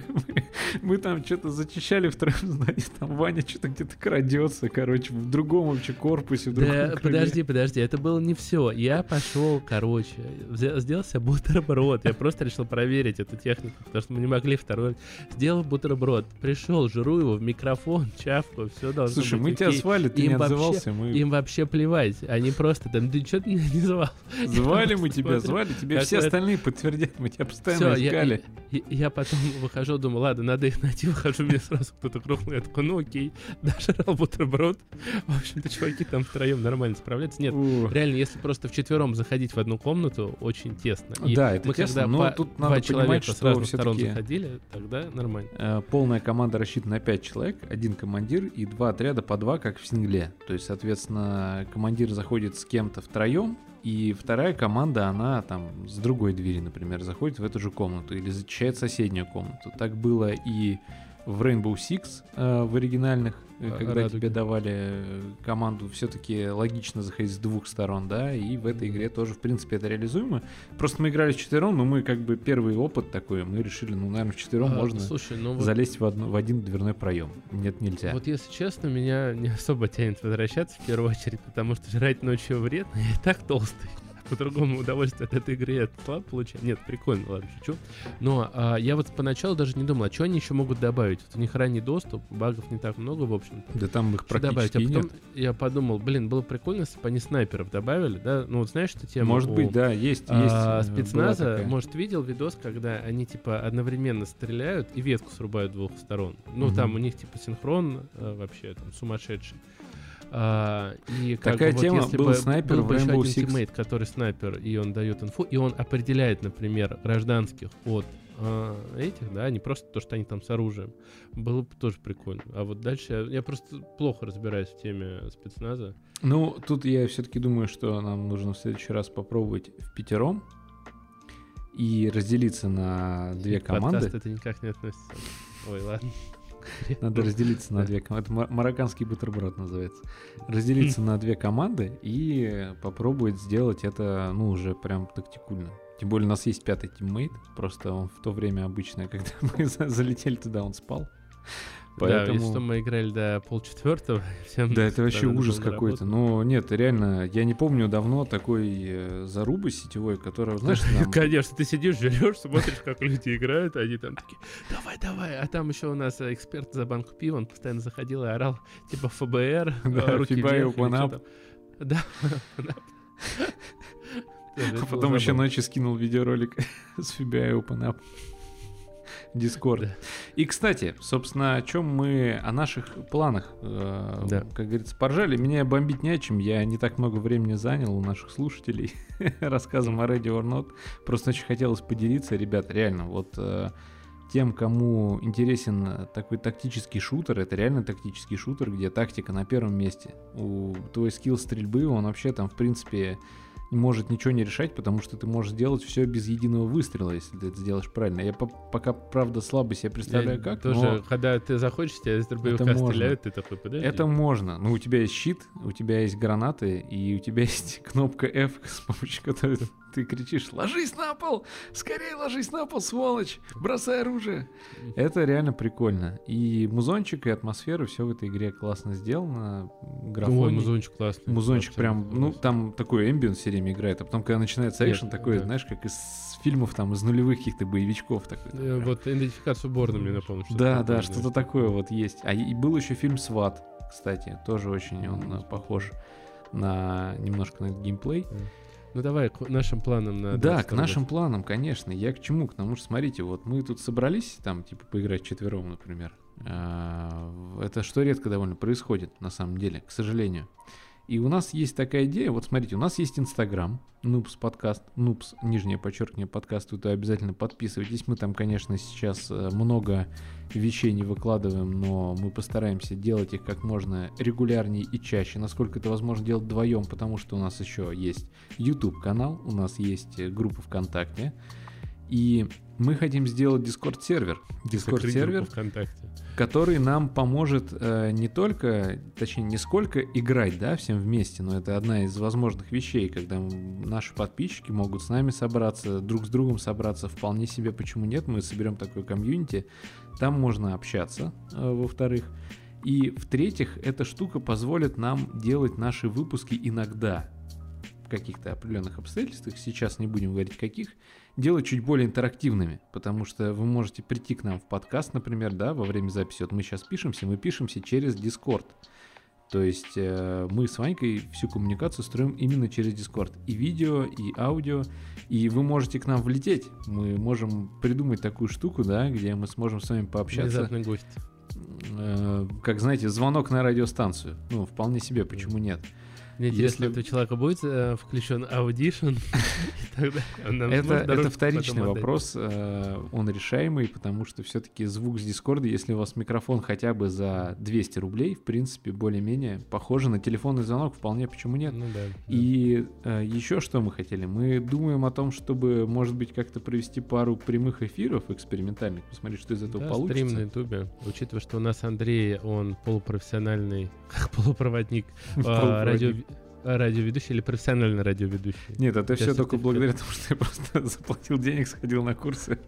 мы, мы там что-то зачищали втроем, знаете, там Ваня что-то где-то крадется, короче, в другом вообще корпусе, в другом Да, крыле. подожди, подожди, это было не все. Я пошел, короче, взя- сделал себе бутерброд. Я просто решил проверить эту технику, потому что мы не могли второй. Сделал бутерброд, пришел, жру его в микрофон, чавку, все должно Слушай, быть мы тебя окей. звали, ты Им не вообще- отзывался, мы Им вообще плевать. Они просто там, ты что ты меня не звал? звали мы тебя, звали, тебе все остальные подтвердят, мы тебя постоянно искали. я- потом выхожу, думаю, ладно, надо их найти, выхожу, мне сразу кто-то крохнул, я такой, ну окей, дожрал бутерброд. В общем-то, чуваки там втроем нормально справляются. Нет, реально, если просто вчетвером заходить в одну комнату, очень тесно. Да, это мы тесно, но тут два надо человека понимать, с что разных сторон заходили, тогда нормально. э, Полная команда рассчитана на 5 человек, один командир и два отряда по два, как в сингле. То есть, соответственно, командир заходит с кем-то втроем, и вторая команда, она там с другой двери, например, заходит в эту же комнату или зачищает соседнюю комнату. Так было и в Rainbow Six э, в оригинальных, когда Радуги. тебе давали э, команду, все-таки логично заходить с двух сторон, да, и в этой игре тоже, в принципе, это реализуемо. Просто мы играли вчетвером, но мы как бы первый опыт такой, мы решили, ну, наверное, вчетвером А, можно Слушай, ну вот, залезть в, одну- в один дверной проем. Нет, нельзя. вот если честно, меня не особо тянет возвращаться в первую очередь, потому что жрать ночью вредно, я и так толстый. По-другому удовольствие от этой игры я слабо получаю. Нет, прикольно, ладно, шучу. Но а, я вот поначалу даже не думал, а что они еще могут добавить? Вот у них ранний доступ, багов не так много, в общем-то. Да там их Что добавить? А потом нет. я подумал, блин, было прикольно, если бы они снайперов добавили, да? Ну вот знаешь, что тема Может у, быть, да, есть, есть. а, э, была спецназа, может, видел видос, когда они типа одновременно стреляют и ветку срубают с двух сторон. Ну, Мгм. там у них типа синхрон э, вообще там сумасшедший. А, и как Такая бы, вот тема, если был бы снайпер был в бы еще один тиммейт, который снайпер, и он дает инфу, и он определяет, например, гражданских от а, этих, да, не просто то, что они там с оружием. Было бы тоже прикольно. А вот дальше я, я просто плохо разбираюсь в теме спецназа. Ну, тут я все-таки думаю, что нам нужно в следующий раз попробовать в пятером и разделиться на две команды. это никак не относится. Ой, ладно. Надо разделиться на две команды. Это ма- марокканский бутерброд называется. Разделиться на две команды и попробовать сделать это, ну, уже прям тактикульно. Тем более у нас есть пятый тиммейт, просто он в то время обычно, когда мы за- залетели туда, он спал. Да, если Поэтому... что, мы играли до полчетвертого. всем Да, это вообще ужас какой-то. работу. Ну, нет, реально, я не помню давно такой э, зарубы сетевой, которая, знаешь, там- Конечно, ты сидишь, жрешь, смотришь, как люди играют, а они там такие, давай, давай. А там еще у нас эксперт за банку пива, он постоянно заходил и орал, типа ФБР, Да, э, руки вверх. Да, А потом еще ночью скинул видеоролик с Open Up. Дискорд. И, кстати, собственно, о чем мы, о наших планах, э, Да. как говорится, поржали. Меня бомбить не о чем, я не так много времени занял у наших слушателей рассказом о Ready or Not. Просто очень хотелось поделиться, ребят, реально, вот э, тем, кому интересен такой тактический шутер, это реально тактический шутер, где тактика на первом месте. У твой скилл стрельбы, он вообще там, в принципе, может ничего не решать, потому что ты можешь сделать все без единого выстрела, если ты это сделаешь правильно. Я по- пока, правда, слабо себе представляю, Я как, Тоже, но когда ты заходишь, тебя из дробовика стреляют, ты такой, подожди. это можно. Ну, у тебя есть щит, у тебя есть гранаты, и у тебя есть кнопка F, с помощью которой ты кричишь «Ложись на пол! Скорее ложись на пол, сволочь! Бросай оружие!» Это реально прикольно. И музончик, и атмосфера, все в этой игре классно сделано. Ой, Графон. музончик классный. Музончик прям, ну, там такой эмбиент все время играет, а потом, когда начинается экшен, такой, да. знаешь, как из фильмов там, из нулевых каких-то боевичков такой. Э, Вот идентификацию Борна мне напомнил. что Да, да, что-то такое вот есть. А и был еще фильм «Сват», кстати, тоже очень он э, похож на немножко на этот геймплей. Ну давай к нашим планам на Да, к 22 нашим планам, конечно. Я к чему? К тому, что, смотрите, вот мы тут собрались, там, типа, поиграть четвером, например. А, Это что редко довольно происходит, на самом деле, к сожалению. И у нас есть такая идея, вот смотрите, у нас есть Инстаграм, Нупс подкаст, Нупс, нижнее подчеркивание подкаст, туда обязательно подписывайтесь. Мы там, конечно, сейчас э, много вещей не выкладываем, но мы постараемся делать их как можно регулярнее и чаще, насколько это возможно делать вдвоем, потому что у нас еще есть YouTube канал, у нас есть э, группа ВКонтакте, и мы хотим сделать Discord сервер. Discord сервер, ВКонтакте. Который нам поможет э, не только, точнее, не сколько играть, да, всем вместе, но это одна из возможных вещей, когда наши подписчики могут с нами собраться, друг с другом собраться, вполне себе, почему нет, мы соберем такое комьюнити, там можно общаться, э, во-вторых, и в-третьих, эта штука позволит нам делать наши выпуски иногда, в каких-то определенных обстоятельствах, сейчас не будем говорить каких, делать чуть более интерактивными, потому что вы можете прийти к нам в подкаст, например, да, во время записи. Вот мы сейчас пишемся, мы пишемся через Discord. То есть э, мы с Ванькой всю коммуникацию строим именно через Discord. И видео, и аудио. И вы можете к нам влететь. Мы можем придумать такую штуку, да, где мы сможем с вами пообщаться. Внезапный гость. Э, как, знаете, звонок на радиостанцию. Ну, вполне себе, почему нет? Мне интересно, Если- у человека будет э, включен Audition? И тогда он нам Это, это вторичный вопрос, э, он решаемый, потому что все-таки звук с Дискорда, если у вас микрофон хотя бы за 200 рублей, в принципе, более-менее похоже на телефонный звонок, вполне почему нет. Ну. И еще что мы хотели? Мы думаем о том, чтобы, может быть, как-то провести пару прямых эфиров экспериментальных, посмотреть, что из этого получится. стрим на ютубе. Учитывая, что у нас Андрей, он полупрофессиональный, как полупроводник, а, радио, радиоведущий или профессиональный радиоведущий. Нет, это все только благодаря тому, что я просто заплатил денег, сходил на курсы,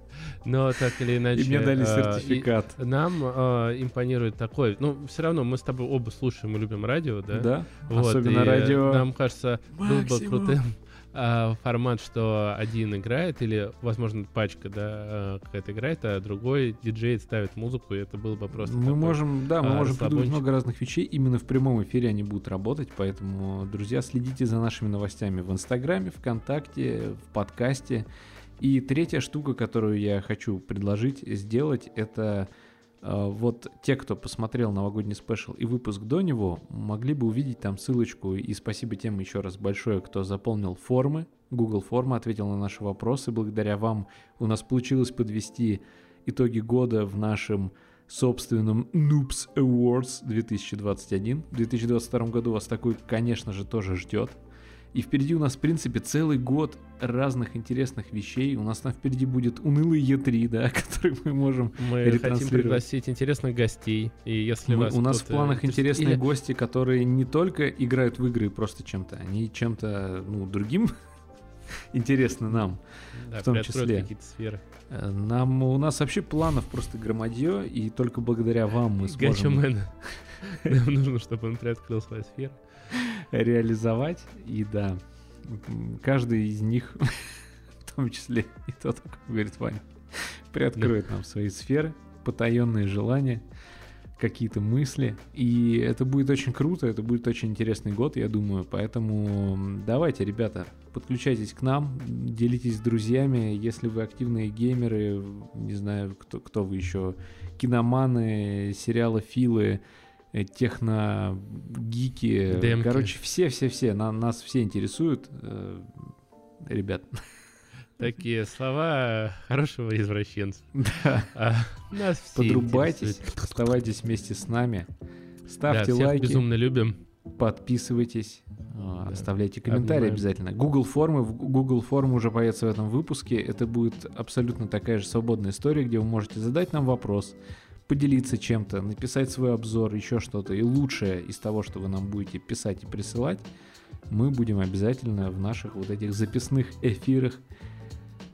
Но так или иначе... и мне дали а, и сертификат. Нам а, импонирует такой, ну, все равно мы с тобой оба слушаем и любим радио, да? Да, Вот, особенно радио. Нам кажется, был бы Максимум. крутым а, формат, что один играет, или, возможно, пачка, да, а, какая-то играет, а другой диджей ставит музыку, и это было бы просто Мы можем, да, мы а, можем придумать много разных вещей. Именно в прямом эфире они будут работать. Поэтому, друзья, следите за нашими новостями в Инстаграме, ВКонтакте, в подкасте. И третья штука, которую я хочу предложить сделать, это э, вот те, кто посмотрел новогодний спешл и выпуск до него, могли бы увидеть там ссылочку. И спасибо тем еще раз большое, кто заполнил формы. Google формы, ответил на наши вопросы. Благодаря вам у нас получилось подвести итоги года в нашем собственном Noobs Awards 2021. В 2022 году вас такой, конечно же, тоже ждет. И впереди у нас, в принципе, целый год разных интересных вещей. У нас там впереди будет унылый Е3, да, который мы можем... Мы хотим пригласить интересных гостей, и если Мы- вас у нас в планах интерес- интересные или- гости, которые не только играют в игры просто чем-то, они чем-то, ну, другим интересны нам. да, в том числе. сферы. Э, Нам, у нас вообще планов просто громадье, и только благодаря вам мы сможем Гачумена. Нам нужно, чтобы он приоткрыл свою сферу. Реализовать. И да, каждый из них, в том числе и тот, говорит Ваня, приоткроет нам свои сферы, потаенные желания, какие-то мысли. И это будет очень круто, это будет очень интересный год, я думаю. Поэтому давайте, ребята, подключайтесь к нам, делитесь с друзьями. Если вы активные геймеры, не знаю, кто, кто вы еще, киноманы, сериалофилы, э, техно-гики. Демки. Короче, все-все-все, на- нас все интересуют. э, Ребят, Такие слова хорошего извращенца. да, А нас все подрубайтесь, интересует. оставайтесь вместе с нами. Да, Ставьте всех лайки. безумно любим. Подписывайтесь, а, Да. оставляйте комментарии Обнимаем. обязательно. Google формы, Google формы уже появятся в этом выпуске. Это будет абсолютно такая же свободная история, где вы можете задать нам вопрос, поделиться чем-то, написать свой обзор, еще что-то. И лучшее из того, что вы нам будете писать и присылать, мы будем обязательно в наших вот этих записных эфирах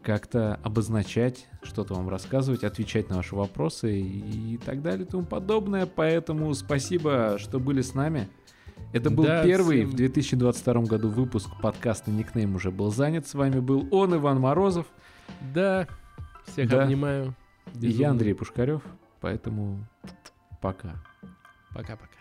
как-то обозначать, что-то вам рассказывать, отвечать на ваши вопросы и так далее и тому подобное. Поэтому спасибо, что были с нами. Это был Да, первый всем- в 2022 году выпуск подкаста «Никнейм» уже был занят. С вами был он, Иван Морозов, Да, всех Да. обнимаю. и я, Андрей Пушкарев. Поэтому пока. Пока-пока.